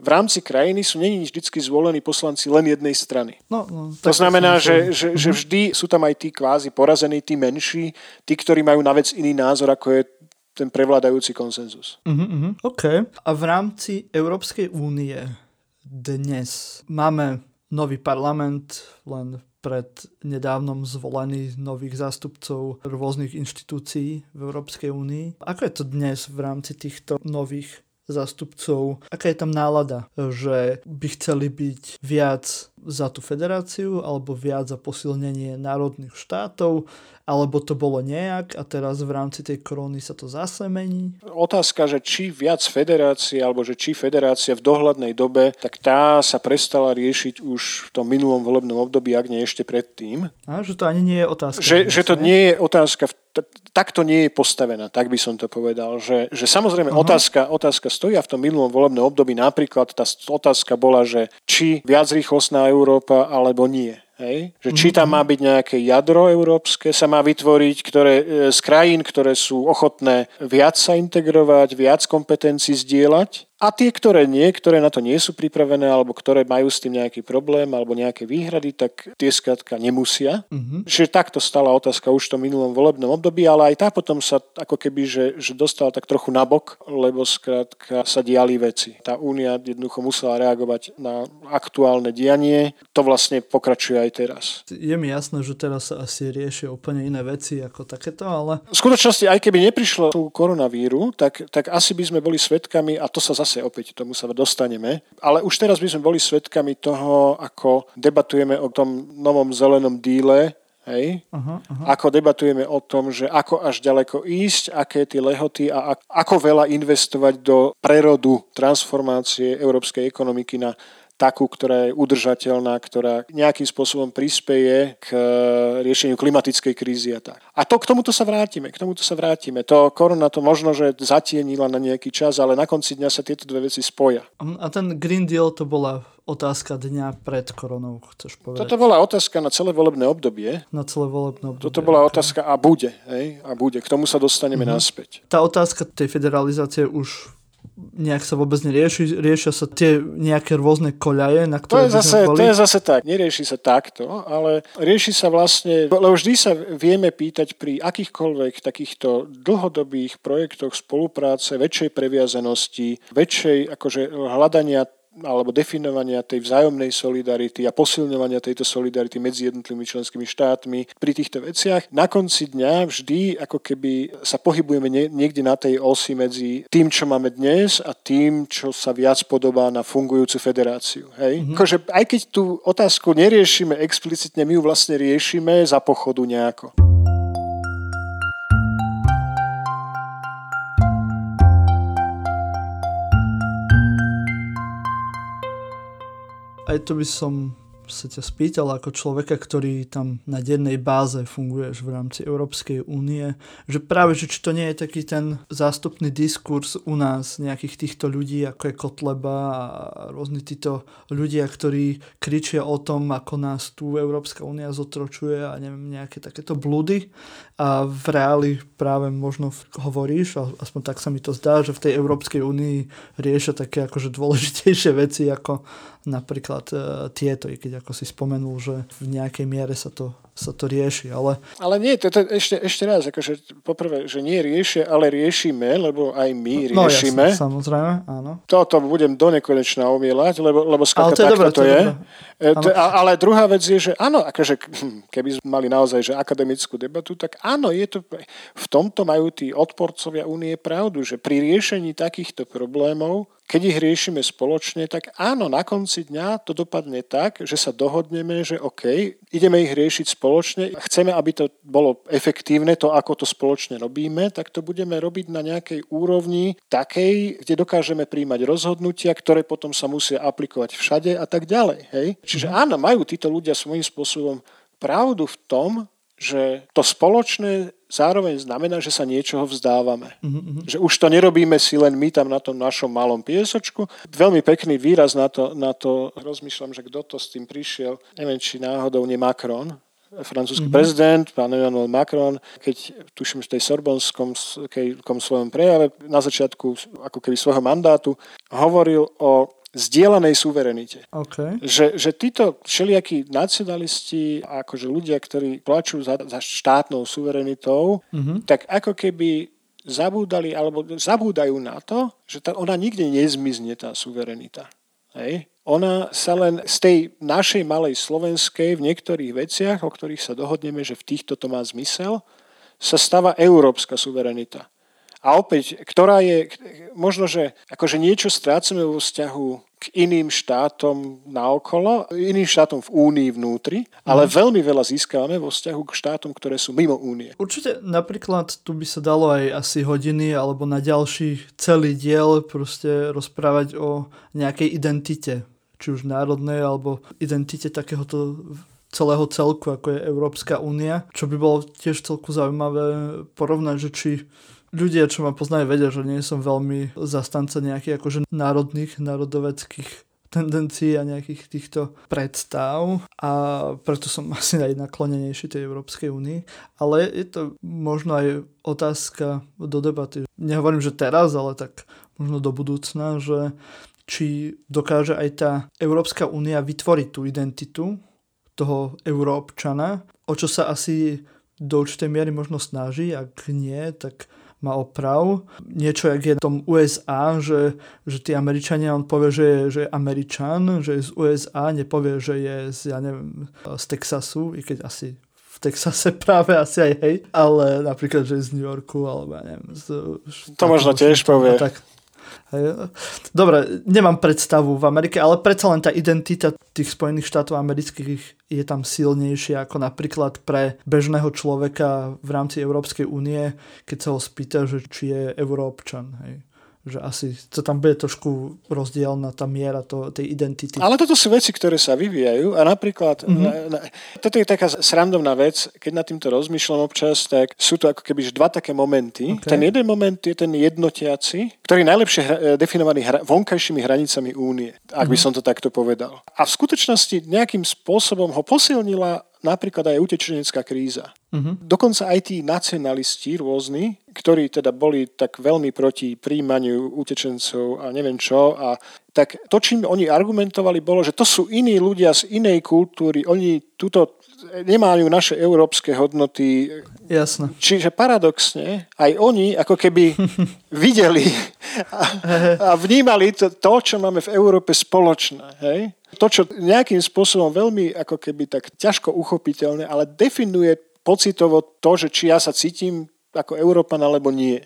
v rámci krajiny sú není vždy zvolení poslanci len jednej strany. No, no, to znamená, že, že, že mhm. vždy sú tam aj tí kvázi porazení, tí menší, tí, ktorí majú na vec iný názor, ako je ten prevládajúci konsenzus. Uh-huh. OK. A v rámci Európskej únie dnes máme nový parlament, len pred nedávnom zvolený nových zástupcov rôznych inštitúcií v Európskej únii. Ako je to dnes v rámci týchto nových zástupcov, aká je tam nálada, že by chceli byť viac za tú federáciu alebo viac za posilnenie národných štátov, alebo to bolo nejak a teraz v rámci tej korony sa to zase mení? Otázka, že či viac federácie alebo že či federácia v dohľadnej dobe, tak tá sa prestala riešiť už v tom minulom volebnom období, ak nie ešte predtým. A, že to ani nie je otázka. Že, že to nie je otázka, takto nie je postavená, tak by som to povedal. Že, že samozrejme uh-huh. otázka, otázka stojí a v tom minulom volebnom období napríklad tá otázka bola, že či viac rýchlostná Európa alebo nie. Hej? Že či tam má byť nejaké jadro európske, sa má vytvoriť ktoré, e, z krajín, ktoré sú ochotné viac sa integrovať, viac kompetencií zdieľať, A tie, ktoré nie, ktoré na to nie sú pripravené, alebo ktoré majú s tým nejaký problém, alebo nejaké výhrady, tak tie skrátka nemusia. Uh-huh. Čiže takto stala otázka už v tom minulom volebnom období, ale aj tá potom sa ako keby, že, že dostala tak trochu nabok, lebo skrátka sa diali veci. Tá únia jednoducho musela reagovať na aktuálne dianie. To vlastne pokračuje aj teraz. Je mi jasné, že teraz sa asi riešia úplne iné veci ako takéto, ale... V skutočnosti, aj keby neprišlo tú koronavíru, tak, tak asi by sme boli svetkami, a to sa zase zase opäť tomu sa dostaneme. Ale už teraz by sme boli svedkami toho, ako debatujeme o tom novom zelenom díle, Hej? Uh-huh, uh-huh. Ako debatujeme o tom, že ako až ďaleko ísť, aké tie lehoty a ako veľa investovať do prerodu transformácie európskej ekonomiky na takú, ktorá je udržateľná, ktorá nejakým spôsobom prispeje k e, riešeniu klimatickej krízy a tak. A to k tomuto sa vrátime, k tomuto sa vrátime. To korona to možno, že zatienila na nejaký čas, ale na konci dňa sa tieto dve veci spoja. A ten Green Deal to bola otázka dňa pred koronou, chceš povedať? Toto bola otázka na celé volebné obdobie. Na celé volebné obdobie. Toto bola okay. otázka a bude, hej? A bude. K tomu sa dostaneme uh-huh. naspäť. Tá otázka tej federalizácie už nejak sa vôbec nerieši, riešia sa tie nejaké rôzne koľaje, na ktoré to je, zase, to je zase tak, nerieši sa takto, ale rieši sa vlastne, lebo vždy sa vieme pýtať pri akýchkoľvek takýchto dlhodobých projektoch spolupráce, väčšej previazanosti, väčšej akože hľadania alebo definovania tej vzájomnej solidarity a posilňovania tejto solidarity medzi jednotlivými členskými štátmi pri týchto veciach. Na konci dňa vždy ako keby sa pohybujeme niekde na tej osi medzi tým, čo máme dnes a tým, čo sa viac podobá na fungujúcu federáciu. Hej? Mm-hmm. Akože, aj keď tú otázku neriešime explicitne, my ju vlastne riešime za pochodu nejako. Aj to by som sa ťa spýtal ako človeka, ktorý tam na dennej báze funguješ v rámci Európskej únie, že práve, že či to nie je taký ten zástupný diskurs u nás nejakých týchto ľudí, ako je Kotleba a rôzni títo ľudia, ktorí kričia o tom, ako nás tu Európska únia zotročuje a neviem, nejaké takéto blúdy a v reáli práve možno hovoríš, aspoň tak sa mi to zdá, že v tej Európskej únii riešia také akože dôležitejšie veci ako napríklad e, tieto, i keď ako si spomenul, že v nejakej miere sa to sa to rieši, ale... Ale nie, to, to ešte, ešte raz, akože poprvé, že nie riešia, ale riešime, lebo aj my no, riešime. No jasne, samozrejme, áno. Toto budem do nekonečna omielať, lebo, lebo skladka takto dobré, to, to je. Dobré. E, ale druhá vec je, že áno, akože keby sme mali naozaj že akademickú debatu, tak áno, je to, v tomto majú tí odporcovia únie pravdu, že pri riešení takýchto problémov keď ich riešime spoločne, tak áno, na konci dňa to dopadne tak, že sa dohodneme, že OK, ideme ich riešiť spoločne, chceme, aby to bolo efektívne, to ako to spoločne robíme, tak to budeme robiť na nejakej úrovni takej, kde dokážeme príjmať rozhodnutia, ktoré potom sa musia aplikovať všade a tak ďalej. Hej? Čiže mhm. áno, majú títo ľudia svojím spôsobom pravdu v tom, že to spoločné zároveň znamená, že sa niečoho vzdávame. Mm-hmm. Že už to nerobíme si len my tam na tom našom malom piesočku. Veľmi pekný výraz na to, na to rozmýšľam, že kto to s tým prišiel. Neviem, či náhodou nie Macron, francúzsky mm-hmm. prezident, pán Emmanuel Macron, keď tuším v tej sorbonskom svojom prejave na začiatku ako keby svojho mandátu hovoril o zdieľanej suverenite. Okay. Že, že títo všelijakí nacionalisti, akože ľudia, ktorí plačujú za, za štátnou suverenitou, mm-hmm. tak ako keby zabúdali alebo zabúdajú na to, že tá, ona nikde nezmizne, tá suverenita. Hej? Ona sa len z tej našej malej slovenskej v niektorých veciach, o ktorých sa dohodneme, že v týchto to má zmysel, sa stáva európska suverenita. A opäť, ktorá je, možno, že akože niečo strácame vo vzťahu k iným štátom naokolo, iným štátom v Únii vnútri, ale mm. veľmi veľa získavame vo vzťahu k štátom, ktoré sú mimo Únie. Určite napríklad tu by sa dalo aj asi hodiny alebo na ďalší celý diel proste rozprávať o nejakej identite, či už národnej alebo identite takéhoto celého celku, ako je Európska únia, čo by bolo tiež celku zaujímavé porovnať, že či ľudia, čo ma poznajú, vedia, že nie som veľmi zastanca nejakých akože národných, národoveckých tendencií a nejakých týchto predstav a preto som asi aj naklonenejší tej Európskej únii. Ale je to možno aj otázka do debaty. Nehovorím, že teraz, ale tak možno do budúcna, že či dokáže aj tá Európska únia vytvoriť tú identitu toho Európčana, o čo sa asi do určitej miery možno snaží, ak nie, tak má oprav. Niečo, jak je v tom USA, že, že tí Američania, on povie, že je, že je Američan, že je z USA, nepovie, že je z, ja neviem, z Texasu, i keď asi v Texase práve asi aj hej, ale napríklad, že je z New Yorku, alebo ja neviem. Z, to možno tiež povie. Tak, Dobre, nemám predstavu v Amerike, ale predsa len tá identita tých Spojených štátov amerických je tam silnejšia ako napríklad pre bežného človeka v rámci Európskej únie, keď sa ho spýta, že či je Európčan. Hej že asi to tam bude trošku rozdielna tá miera to, tej identity. Ale toto sú veci, ktoré sa vyvíjajú a napríklad, mm-hmm. na, na, toto je taká srandovná vec, keď nad týmto rozmýšľam občas, tak sú to ako keby dva také momenty. Okay. Ten jeden moment je ten jednotiaci, ktorý je najlepšie hra, definovaný hra, vonkajšími hranicami únie, ak mm-hmm. by som to takto povedal. A v skutočnosti nejakým spôsobom ho posilnila napríklad aj utečenecká kríza. Uh-huh. Dokonca aj tí nacionalisti rôzni, ktorí teda boli tak veľmi proti príjmaniu utečencov a neviem čo, a tak to, čím oni argumentovali, bolo, že to sú iní ľudia z inej kultúry, oni túto nemajú naše európske hodnoty. Jasne. Čiže paradoxne, aj oni ako keby videli a, a vnímali to, to, čo máme v Európe spoločné. Hej? To, čo nejakým spôsobom veľmi ako keby tak ťažko uchopiteľné, ale definuje pocitovo to, že či ja sa cítim ako Európan alebo nie.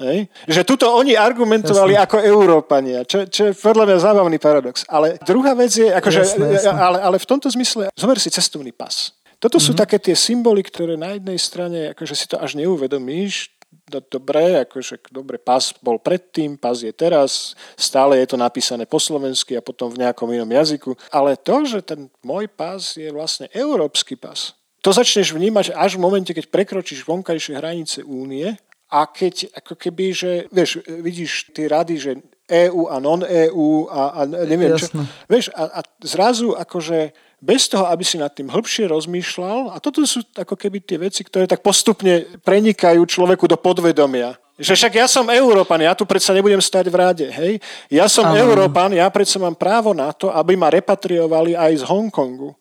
Hej? Že tuto oni argumentovali jasne. ako Európania, čo, čo je podľa mňa zábavný paradox. Ale druhá vec je, akože, jasne, jasne. Ale, ale v tomto zmysle, zober si cestovný pas. Toto mm-hmm. sú mhm. také tie symboly, ktoré na jednej strane, akože si to až neuvedomíš, dobre, akože dobre, pas bol predtým, pas je teraz, stále je to napísané po slovensky a potom v nejakom inom jazyku, ale to, že ten môj pas je vlastne európsky pas, to začneš vnímať až v momente, keď prekročíš vonkajšie hranice únie a keď ako keby, že vieš, vidíš tie rady, že EU a non-EU a, a neviem Jasne. čo. Vieš, a, a zrazu akože bez toho, aby si nad tým hĺbšie rozmýšľal. A toto sú ako keby tie veci, ktoré tak postupne prenikajú človeku do podvedomia. Že však ja som Európan, ja tu predsa nebudem stať v rade, hej? Ja som Aha. Európan, ja predsa mám právo na to, aby ma repatriovali aj z Hongkongu.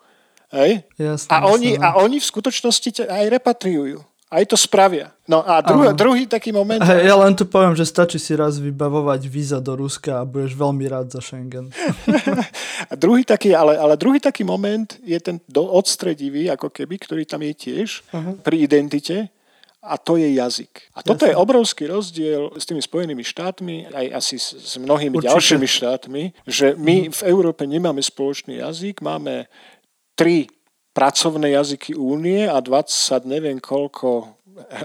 Hej? Jasne, a, oni, no. a oni v skutočnosti aj repatriujú. Aj to spravia. No a druhý, druhý taký moment... Hey, ja len tu poviem, že stačí si raz vybavovať víza do Ruska a budeš veľmi rád za Schengen. a druhý taký, ale, ale druhý taký moment je ten do, odstredivý, ako keby, ktorý tam je tiež uh-huh. pri identite a to je jazyk. A toto Jasne. je obrovský rozdiel s tými Spojenými štátmi, aj asi s, s mnohými Určite. ďalšími štátmi, že my uh-huh. v Európe nemáme spoločný jazyk, máme tri pracovné jazyky únie a 20 neviem koľko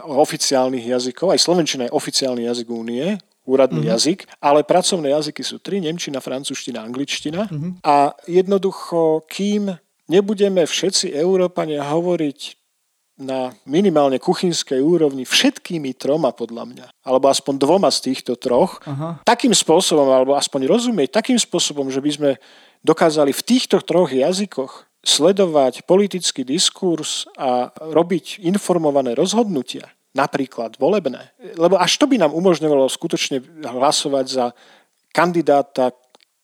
oficiálnych jazykov, aj slovenčina je oficiálny jazyk únie, úradný mm-hmm. jazyk, ale pracovné jazyky sú tri, nemčina, francúzština, angličtina mm-hmm. a jednoducho, kým nebudeme všetci Európania hovoriť na minimálne kuchynskej úrovni všetkými troma podľa mňa, alebo aspoň dvoma z týchto troch, Aha. takým spôsobom, alebo aspoň rozumieť takým spôsobom, že by sme dokázali v týchto troch jazykoch sledovať politický diskurs a robiť informované rozhodnutia, napríklad volebné, lebo až to by nám umožňovalo skutočne hlasovať za kandidáta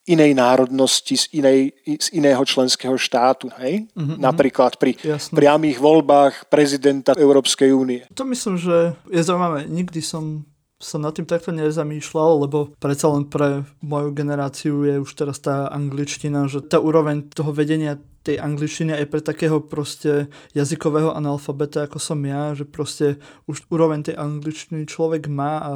inej národnosti z, inej, z iného členského štátu. Hej? Mm-hmm. Napríklad pri Jasne. priamých voľbách prezidenta Európskej únie. To myslím, že je zaujímavé. Nikdy som sa nad tým takto nezamýšľal, lebo predsa len pre moju generáciu je už teraz tá angličtina, že tá úroveň toho vedenia tej angličtiny aj pre takého proste jazykového analfabeta, ako som ja, že proste už úroveň tej angličtiny človek má a,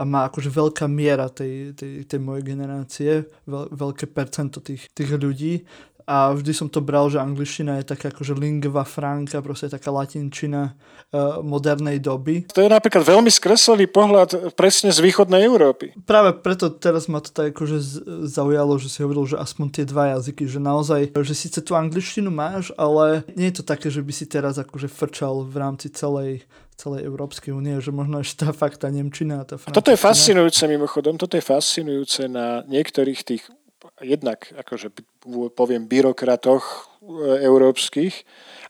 a má akože veľká miera tej, tej, tej mojej generácie, veľ, veľké percento tých, tých ľudí a vždy som to bral, že angličtina je taká akože lingva franca, proste taká latinčina uh, modernej doby. To je napríklad veľmi skreslený pohľad presne z východnej Európy. Práve preto teraz ma to tak akože zaujalo, že si hovoril, že aspoň tie dva jazyky, že naozaj, že síce tú angličtinu máš, ale nie je to také, že by si teraz akože frčal v rámci celej celej Európskej únie, že možno ešte tá fakt tá Nemčina a tá Toto je fascinujúce mimochodom, toto je fascinujúce na niektorých tých jednak, akože poviem, byrokratoch e, európskych,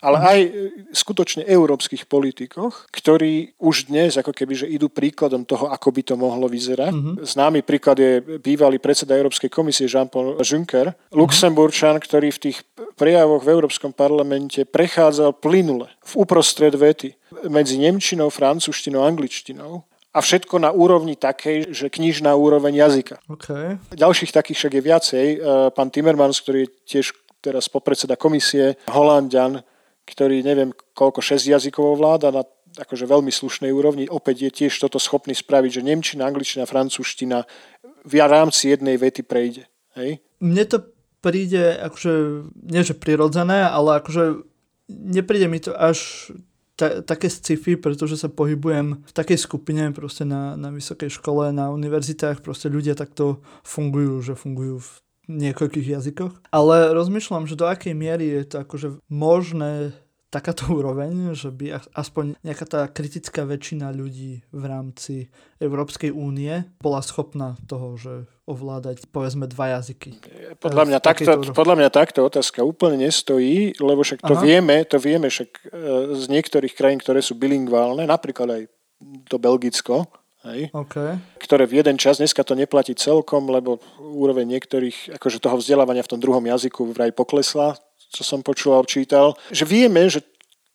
ale aj e, skutočne európskych politikoch, ktorí už dnes ako keby že idú príkladom toho, ako by to mohlo vyzerať. Mm-hmm. Známy príklad je bývalý predseda Európskej komisie Jean-Paul Juncker, mm-hmm. Luxemburčan, ktorý v tých prejavoch v Európskom parlamente prechádzal plynule v uprostred vety medzi Nemčinou, Francúzštinou a Angličtinou a všetko na úrovni takej, že knižná úroveň jazyka. Okay. Ďalších takých však je viacej. E, pán Timmermans, ktorý je tiež teraz popredseda komisie, Holandian, ktorý neviem koľko, 6 jazykov vláda na akože veľmi slušnej úrovni, opäť je tiež toto schopný spraviť, že Nemčina, Angličtina, Francúzština v rámci jednej vety prejde. Hej? Mne to príde akože, nie že prirodzené, ale akože nepríde mi to až ta, také sci-fi, pretože sa pohybujem v takej skupine proste na, na vysokej škole, na univerzitách, proste ľudia takto fungujú, že fungujú v niekoľkých jazykoch. Ale rozmýšľam, že do akej miery je to akože možné takáto úroveň, že by aspoň nejaká tá kritická väčšina ľudí v rámci Európskej únie bola schopná toho, že ovládať povedzme dva jazyky. Podľa mňa, takto, podľa mňa takto otázka úplne nestojí, lebo však to Aha. vieme, to vieme však e, z niektorých krajín, ktoré sú bilingválne, napríklad aj to Belgicko, Hej? Okay. ktoré v jeden čas, dneska to neplatí celkom, lebo úroveň niektorých, akože toho vzdelávania v tom druhom jazyku vraj poklesla, čo som počul a čítal, že vieme, že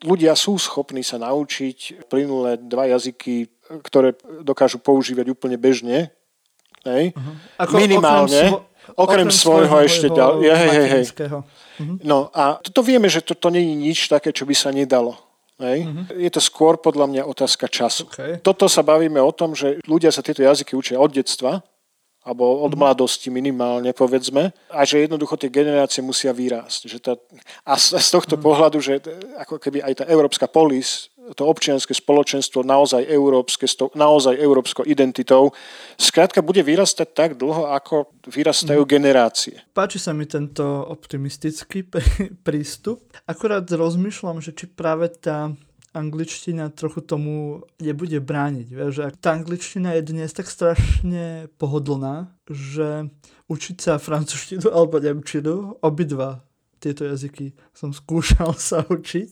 ľudia sú schopní sa naučiť plynulé dva jazyky, ktoré dokážu používať úplne bežne. Hej? Uh-huh. Ako, Minimálne. Okrem, okrem, svojho, svojho ešte ďalej. Hej, hej, hej. Uh-huh. No a toto vieme, že toto nie je nič také, čo by sa nedalo. Hej. Uh-huh. Je to skôr podľa mňa otázka času. Okay. Toto sa bavíme o tom, že ľudia sa tieto jazyky učia od detstva, alebo od mhm. mladosti minimálne, povedzme, a že jednoducho tie generácie musia vyrásť. Že tá, a z, z tohto mm. pohľadu, že ako keby aj tá európska polis, to občianske spoločenstvo naozaj európske, naozaj európskou identitou, skrátka bude vyrastať tak dlho, ako vyrastajú mm. generácie. Páči sa mi tento optimistický prístup. Akurát rozmýšľam, že či práve tá angličtina trochu tomu nebude brániť. Vieš, že tá angličtina je dnes tak strašne pohodlná, že učiť sa francúzštinu alebo nemčinu, obidva tieto jazyky som skúšal sa učiť.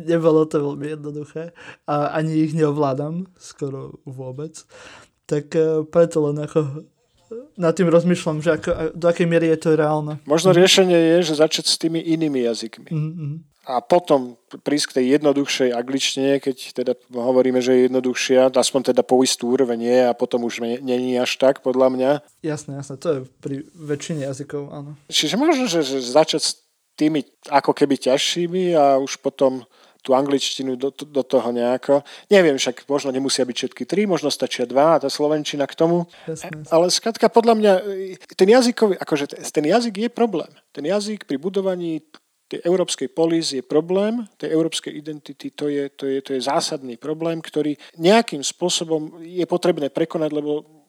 Nebolo to veľmi jednoduché a ani ich neovládam skoro vôbec. Tak eh, preto len ako nad tým rozmýšľam, že ako, do akej miery je to reálne. Možno riešenie je, že začať s tými inými jazykmi. Mm-hmm a potom prísť k tej jednoduchšej angličtine, keď teda hovoríme, že je jednoduchšia, aspoň teda po istú úroveň nie a potom už není až tak, podľa mňa. Jasné, jasné, to je pri väčšine jazykov, áno. Čiže možno, že, že začať s tými ako keby ťažšími a už potom tú angličtinu do, do toho nejako. Neviem, však možno nemusia byť všetky tri, možno stačia dva a tá slovenčina k tomu. Jasne. Ale skratka, podľa mňa, ten jazykový, akože ten jazyk je problém. Ten jazyk pri budovaní tej európskej polis je problém, tej európskej identity, to je, to, je, to je zásadný problém, ktorý nejakým spôsobom je potrebné prekonať, lebo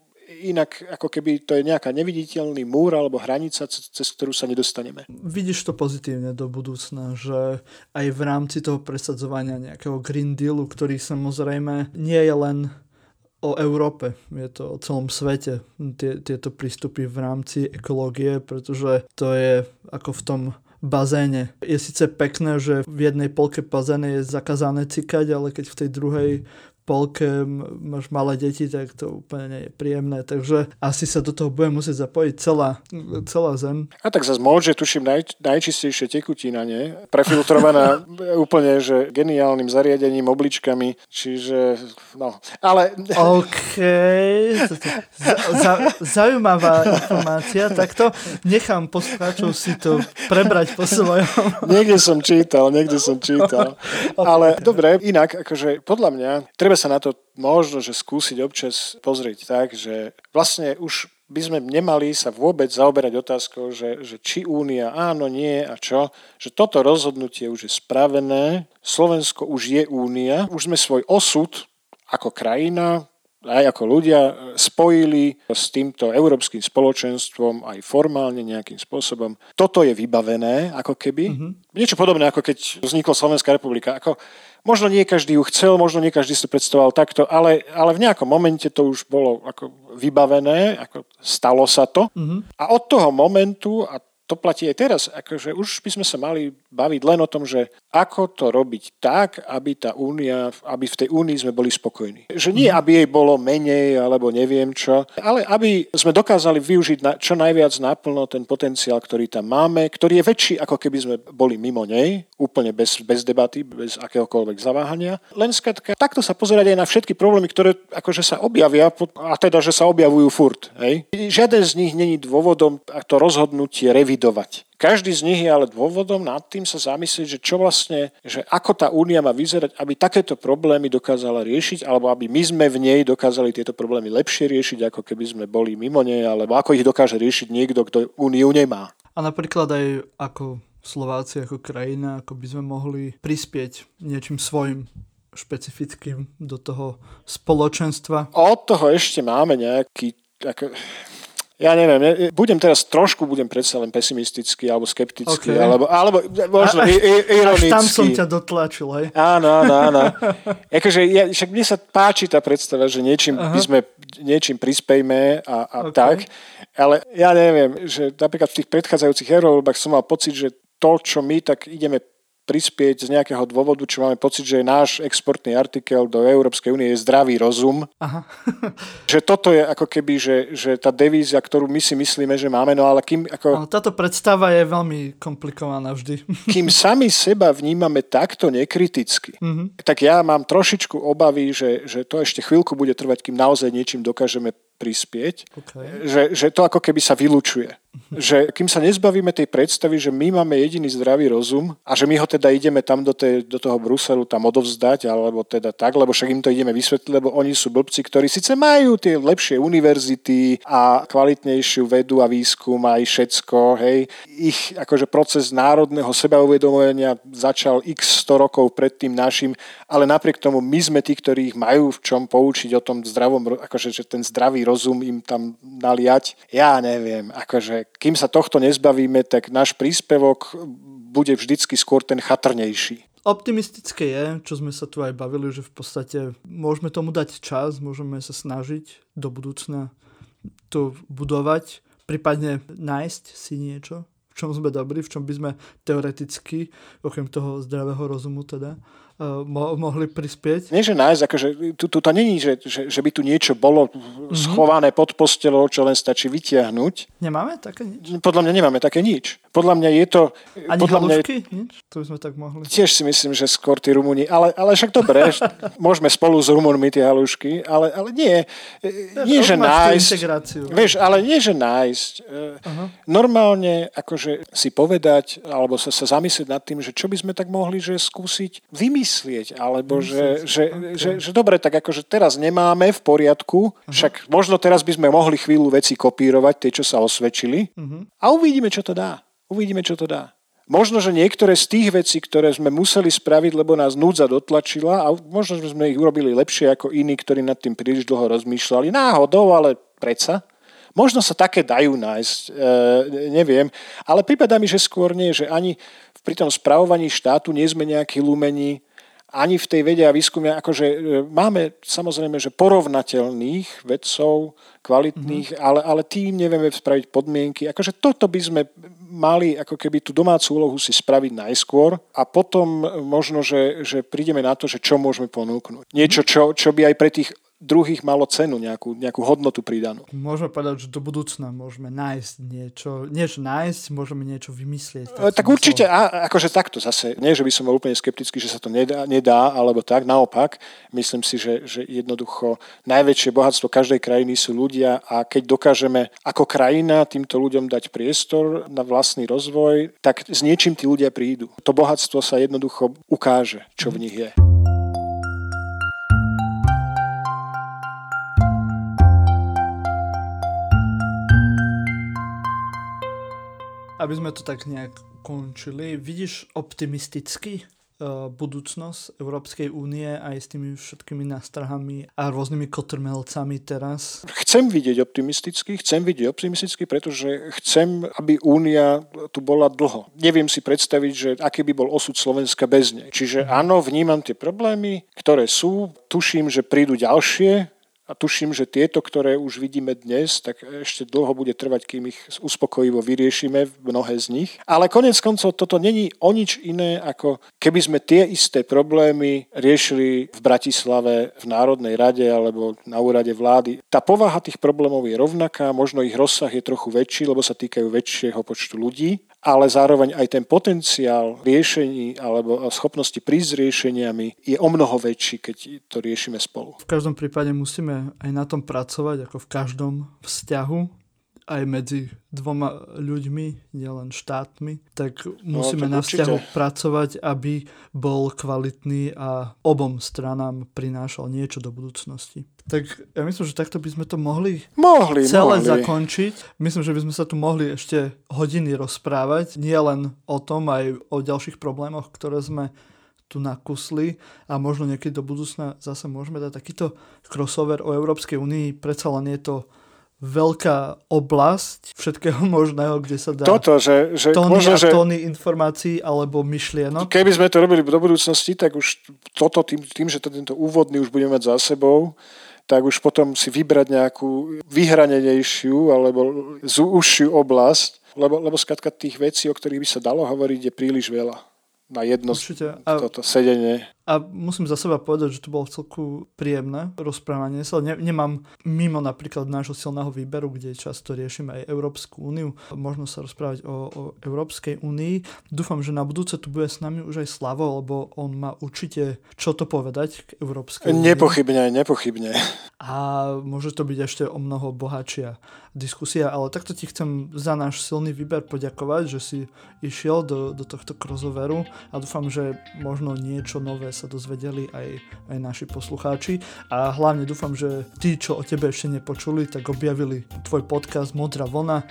inak ako keby to je nejaká neviditeľný múr alebo hranica, cez ktorú sa nedostaneme. Vidíš to pozitívne do budúcna, že aj v rámci toho presadzovania nejakého Green Dealu, ktorý samozrejme nie je len o Európe, je to o celom svete, tie, tieto prístupy v rámci ekológie, pretože to je ako v tom bazéne. Je síce pekné, že v jednej polke bazéne je zakázané cikať, ale keď v tej druhej polke máš malé deti, tak to úplne nie je príjemné. Takže asi sa do toho bude musieť zapojiť celá, celá zem. A tak zase môže, tuším, naj, najčistejšie tekutina, nie? Prefiltrovaná úplne, že geniálnym zariadením, obličkami, čiže no. Ale... OK. Zaujímavá informácia, tak to nechám poslucháčov si to prebrať po svojom. Niekde som čítal, niekde som čítal. Okay. Ale dobre, inak, akože podľa mňa treba treba sa na to možno, že skúsiť občas pozrieť tak, že vlastne už by sme nemali sa vôbec zaoberať otázkou, že, že či únia áno, nie a čo, že toto rozhodnutie už je spravené, Slovensko už je únia, už sme svoj osud ako krajina aj ako ľudia spojili s týmto európskym spoločenstvom aj formálne nejakým spôsobom. Toto je vybavené, ako keby. Mm-hmm. Niečo podobné, ako keď vznikla Slovenská republika. Ako, možno nie každý ju chcel, možno nie každý si predstavoval takto, ale, ale v nejakom momente to už bolo ako vybavené, ako stalo sa to. Mm-hmm. A od toho momentu, a to platí aj teraz, akože už by sme sa mali baviť len o tom, že ako to robiť tak, aby tá únia, aby v tej únii sme boli spokojní. Že nie, mhm. aby jej bolo menej, alebo neviem čo, ale aby sme dokázali využiť na, čo najviac naplno ten potenciál, ktorý tam máme, ktorý je väčší, ako keby sme boli mimo nej, úplne bez, bez debaty, bez akéhokoľvek zaváhania. Len skratka, takto sa pozerať aj na všetky problémy, ktoré akože sa objavia, a teda, že sa objavujú furt. Hej. Žiaden z nich není dôvodom to rozhodnutie revidovať. Každý z nich je ale dôvodom nad tým sa zamyslieť, že čo vlastne, že ako tá únia má vyzerať, aby takéto problémy dokázala riešiť, alebo aby my sme v nej dokázali tieto problémy lepšie riešiť, ako keby sme boli mimo nej, alebo ako ich dokáže riešiť niekto, kto úniu nemá. A napríklad aj ako Slováci, ako krajina, ako by sme mohli prispieť niečím svojim špecifickým do toho spoločenstva. Od toho ešte máme nejaký ako, ja neviem, budem teraz trošku, budem predsa len pesimistický alebo skeptický, okay. alebo, alebo možno až, ironický. Až tam som ťa dotlačil, hej? Áno, áno, áno. akože, ja, však mne sa páči tá predstava, že niečím Aha. by sme niečím prispejme a, a okay. tak, ale ja neviem, že napríklad v tých predchádzajúcich eurovoľbách som mal pocit, že to, čo my tak ideme prispieť z nejakého dôvodu, čo máme pocit, že náš exportný artikel do Európskej únie je zdravý rozum. Aha. že toto je ako keby, že, že tá devízia, ktorú my si myslíme, že máme, no ale kým... Ako, táto predstava je veľmi komplikovaná vždy. kým sami seba vnímame takto nekriticky, mm-hmm. tak ja mám trošičku obavy, že, že to ešte chvíľku bude trvať, kým naozaj niečím dokážeme prispieť, okay. že, že to ako keby sa vylučuje. Že kým sa nezbavíme tej predstavy, že my máme jediný zdravý rozum a že my ho teda ideme tam do, tej, do toho Bruselu tam odovzdať, alebo teda tak, lebo však im to ideme vysvetliť, lebo oni sú blbci, ktorí síce majú tie lepšie univerzity a kvalitnejšiu vedu a výskum aj všetko, hej. Ich akože proces národného sebauvedomovania začal x 100 rokov pred tým našim, ale napriek tomu my sme tí, ktorí ich majú v čom poučiť o tom zdravom, akože že ten zdravý rozum im tam naliať. Ja neviem, akože kým sa tohto nezbavíme, tak náš príspevok bude vždycky skôr ten chatrnejší. Optimistické je, čo sme sa tu aj bavili, že v podstate môžeme tomu dať čas, môžeme sa snažiť do budúcna to budovať, prípadne nájsť si niečo, v čom sme dobrí, v čom by sme teoreticky, okrem toho zdravého rozumu teda, mo- mohli prispieť. Nie, že nájsť, akože tu, tu to není, že, že, že by tu niečo bolo mm-hmm. schované pod postelou, čo len stačí vytiahnuť. Nemáme také nič? Podľa mňa nemáme také nič. Podľa mňa je to... Ani podľa halušky? Mňa je... Nič? To by sme tak mohli. Tiež si myslím, že skôr tí Rumúni, ale, ale však dobre, môžeme spolu s Rumunmi tie halušky, ale, ale nie. Nie, že nájsť... Vieš, ale nie, že nájsť. Uh-huh. Normálne akože si povedať, alebo sa, sa zamyslieť nad tým, že čo by sme tak mohli, že skúsiť vymyslieť vymyslieť, alebo že, že, okay. že, že dobre, tak akože teraz nemáme v poriadku, uh-huh. však možno teraz by sme mohli chvíľu veci kopírovať, tie, čo sa osvedčili uh-huh. a uvidíme, čo to dá. Uvidíme, čo to dá. Možno, že niektoré z tých vecí, ktoré sme museli spraviť, lebo nás núdza dotlačila a možno, že sme ich urobili lepšie ako iní, ktorí nad tým príliš dlho rozmýšľali. Náhodou, ale predsa. Možno sa také dajú nájsť, e, neviem. Ale prípada mi, že skôr nie, že ani pri tom spravovaní štátu nie sme nejakí lumení, ani v tej vede a výskume, akože e, máme samozrejme, že porovnateľných vedcov, kvalitných, mm-hmm. ale, ale tým nevieme spraviť podmienky. Akože toto by sme mali ako keby tú domácu úlohu si spraviť najskôr a potom možno, že, že prídeme na to, že čo môžeme ponúknuť. Niečo, čo, čo by aj pre tých druhých malo cenu, nejakú, nejakú hodnotu pridanú. Môžeme povedať, že do budúcna môžeme nájsť niečo, niečo nájsť, môžeme niečo vymyslieť. Tak, tak určite, a, akože takto zase, nie, že by som bol úplne skeptický, že sa to nedá, nedá alebo tak, naopak, myslím si, že, že jednoducho najväčšie bohatstvo každej krajiny sú ľudia a keď dokážeme ako krajina týmto ľuďom dať priestor na vlastný rozvoj, tak s niečím tí ľudia prídu. To bohatstvo sa jednoducho ukáže, čo v nich je. Aby sme to tak nejak končili, vidíš optimisticky budúcnosť Európskej únie aj s tými všetkými nástrahami a rôznymi kotrmelcami teraz? Chcem vidieť optimisticky, chcem vidieť optimisticky, pretože chcem, aby únia tu bola dlho. Neviem si predstaviť, že aký by bol osud Slovenska bez nej. Čiže áno, vnímam tie problémy, ktoré sú, tuším, že prídu ďalšie, a tuším, že tieto, ktoré už vidíme dnes, tak ešte dlho bude trvať, kým ich uspokojivo vyriešime, mnohé z nich. Ale konec koncov toto není o nič iné, ako keby sme tie isté problémy riešili v Bratislave v Národnej rade alebo na úrade vlády. Tá povaha tých problémov je rovnaká, možno ich rozsah je trochu väčší, lebo sa týkajú väčšieho počtu ľudí, ale zároveň aj ten potenciál riešení alebo schopnosti prísť s riešeniami je o mnoho väčší, keď to riešime spolu. V každom prípade musíme aj na tom pracovať, ako v každom vzťahu, aj medzi dvoma ľuďmi, nielen štátmi, tak musíme no, tak na vzťahu určite. pracovať, aby bol kvalitný a obom stranám prinášal niečo do budúcnosti. Tak ja myslím, že takto by sme to mohli, mohli celé mohli. zakončiť. Myslím, že by sme sa tu mohli ešte hodiny rozprávať, nie len o tom, aj o ďalších problémoch, ktoré sme tu nakusli a možno niekedy do budúcna zase môžeme dať takýto crossover o Európskej únii. Predsa len je to veľká oblasť všetkého možného, kde sa dá Toto, že, že tóny možno, a že tóny informácií alebo myšlienok. Keby sme to robili do budúcnosti, tak už toto tým, tým že to, tento úvodný už budeme mať za sebou, tak už potom si vybrať nejakú vyhranenejšiu alebo užšiu oblasť, lebo, lebo skratka tých vecí, o ktorých by sa dalo hovoriť, je príliš veľa na jedno Určite. A, toto sedenie. A musím za seba povedať, že to bolo celku príjemné rozprávanie sa. Ne, nemám mimo napríklad nášho silného výberu, kde často riešime aj Európsku úniu, možno sa rozprávať o, o Európskej únii. Dúfam, že na budúce tu bude s nami už aj Slavo, lebo on má určite čo to povedať k Európskej únii. Nepochybne, nepochybne. A môže to byť ešte o mnoho bohatšia diskusia, ale takto ti chcem za náš silný výber poďakovať, že si išiel do, do tohto crossoveru a dúfam, že možno niečo nové sa dozvedeli aj, aj naši poslucháči a hlavne dúfam, že tí, čo o tebe ešte nepočuli, tak objavili tvoj podcast Modrá vlna,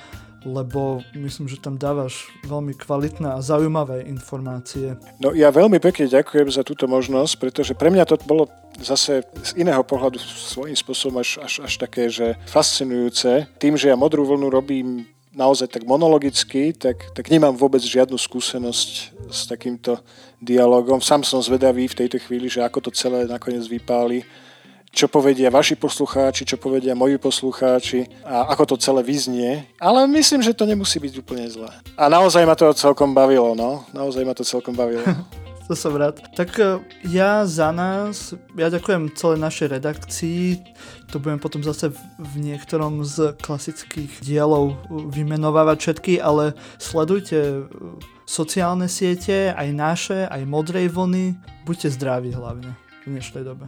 lebo myslím, že tam dávaš veľmi kvalitné a zaujímavé informácie. No ja veľmi pekne ďakujem za túto možnosť, pretože pre mňa to bolo zase z iného pohľadu svojím spôsobom až, až, až také, že fascinujúce. Tým, že ja modrú vlnu robím naozaj tak monologicky, tak, tak nemám vôbec žiadnu skúsenosť s takýmto dialogom. Sám som zvedavý v tejto chvíli, že ako to celé nakoniec vypáli, čo povedia vaši poslucháči, čo povedia moji poslucháči a ako to celé vyznie. Ale myslím, že to nemusí byť úplne zlé. A naozaj ma to celkom bavilo, no. Naozaj ma to celkom bavilo. to som rád. Tak e, ja za nás, ja ďakujem celej našej redakcii, to budem potom zase v niektorom z klasických dielov vymenovávať všetky, ale sledujte e, sociálne siete, aj naše, aj modrej vlny. Buďte zdraví hlavne v dnešnej dobe.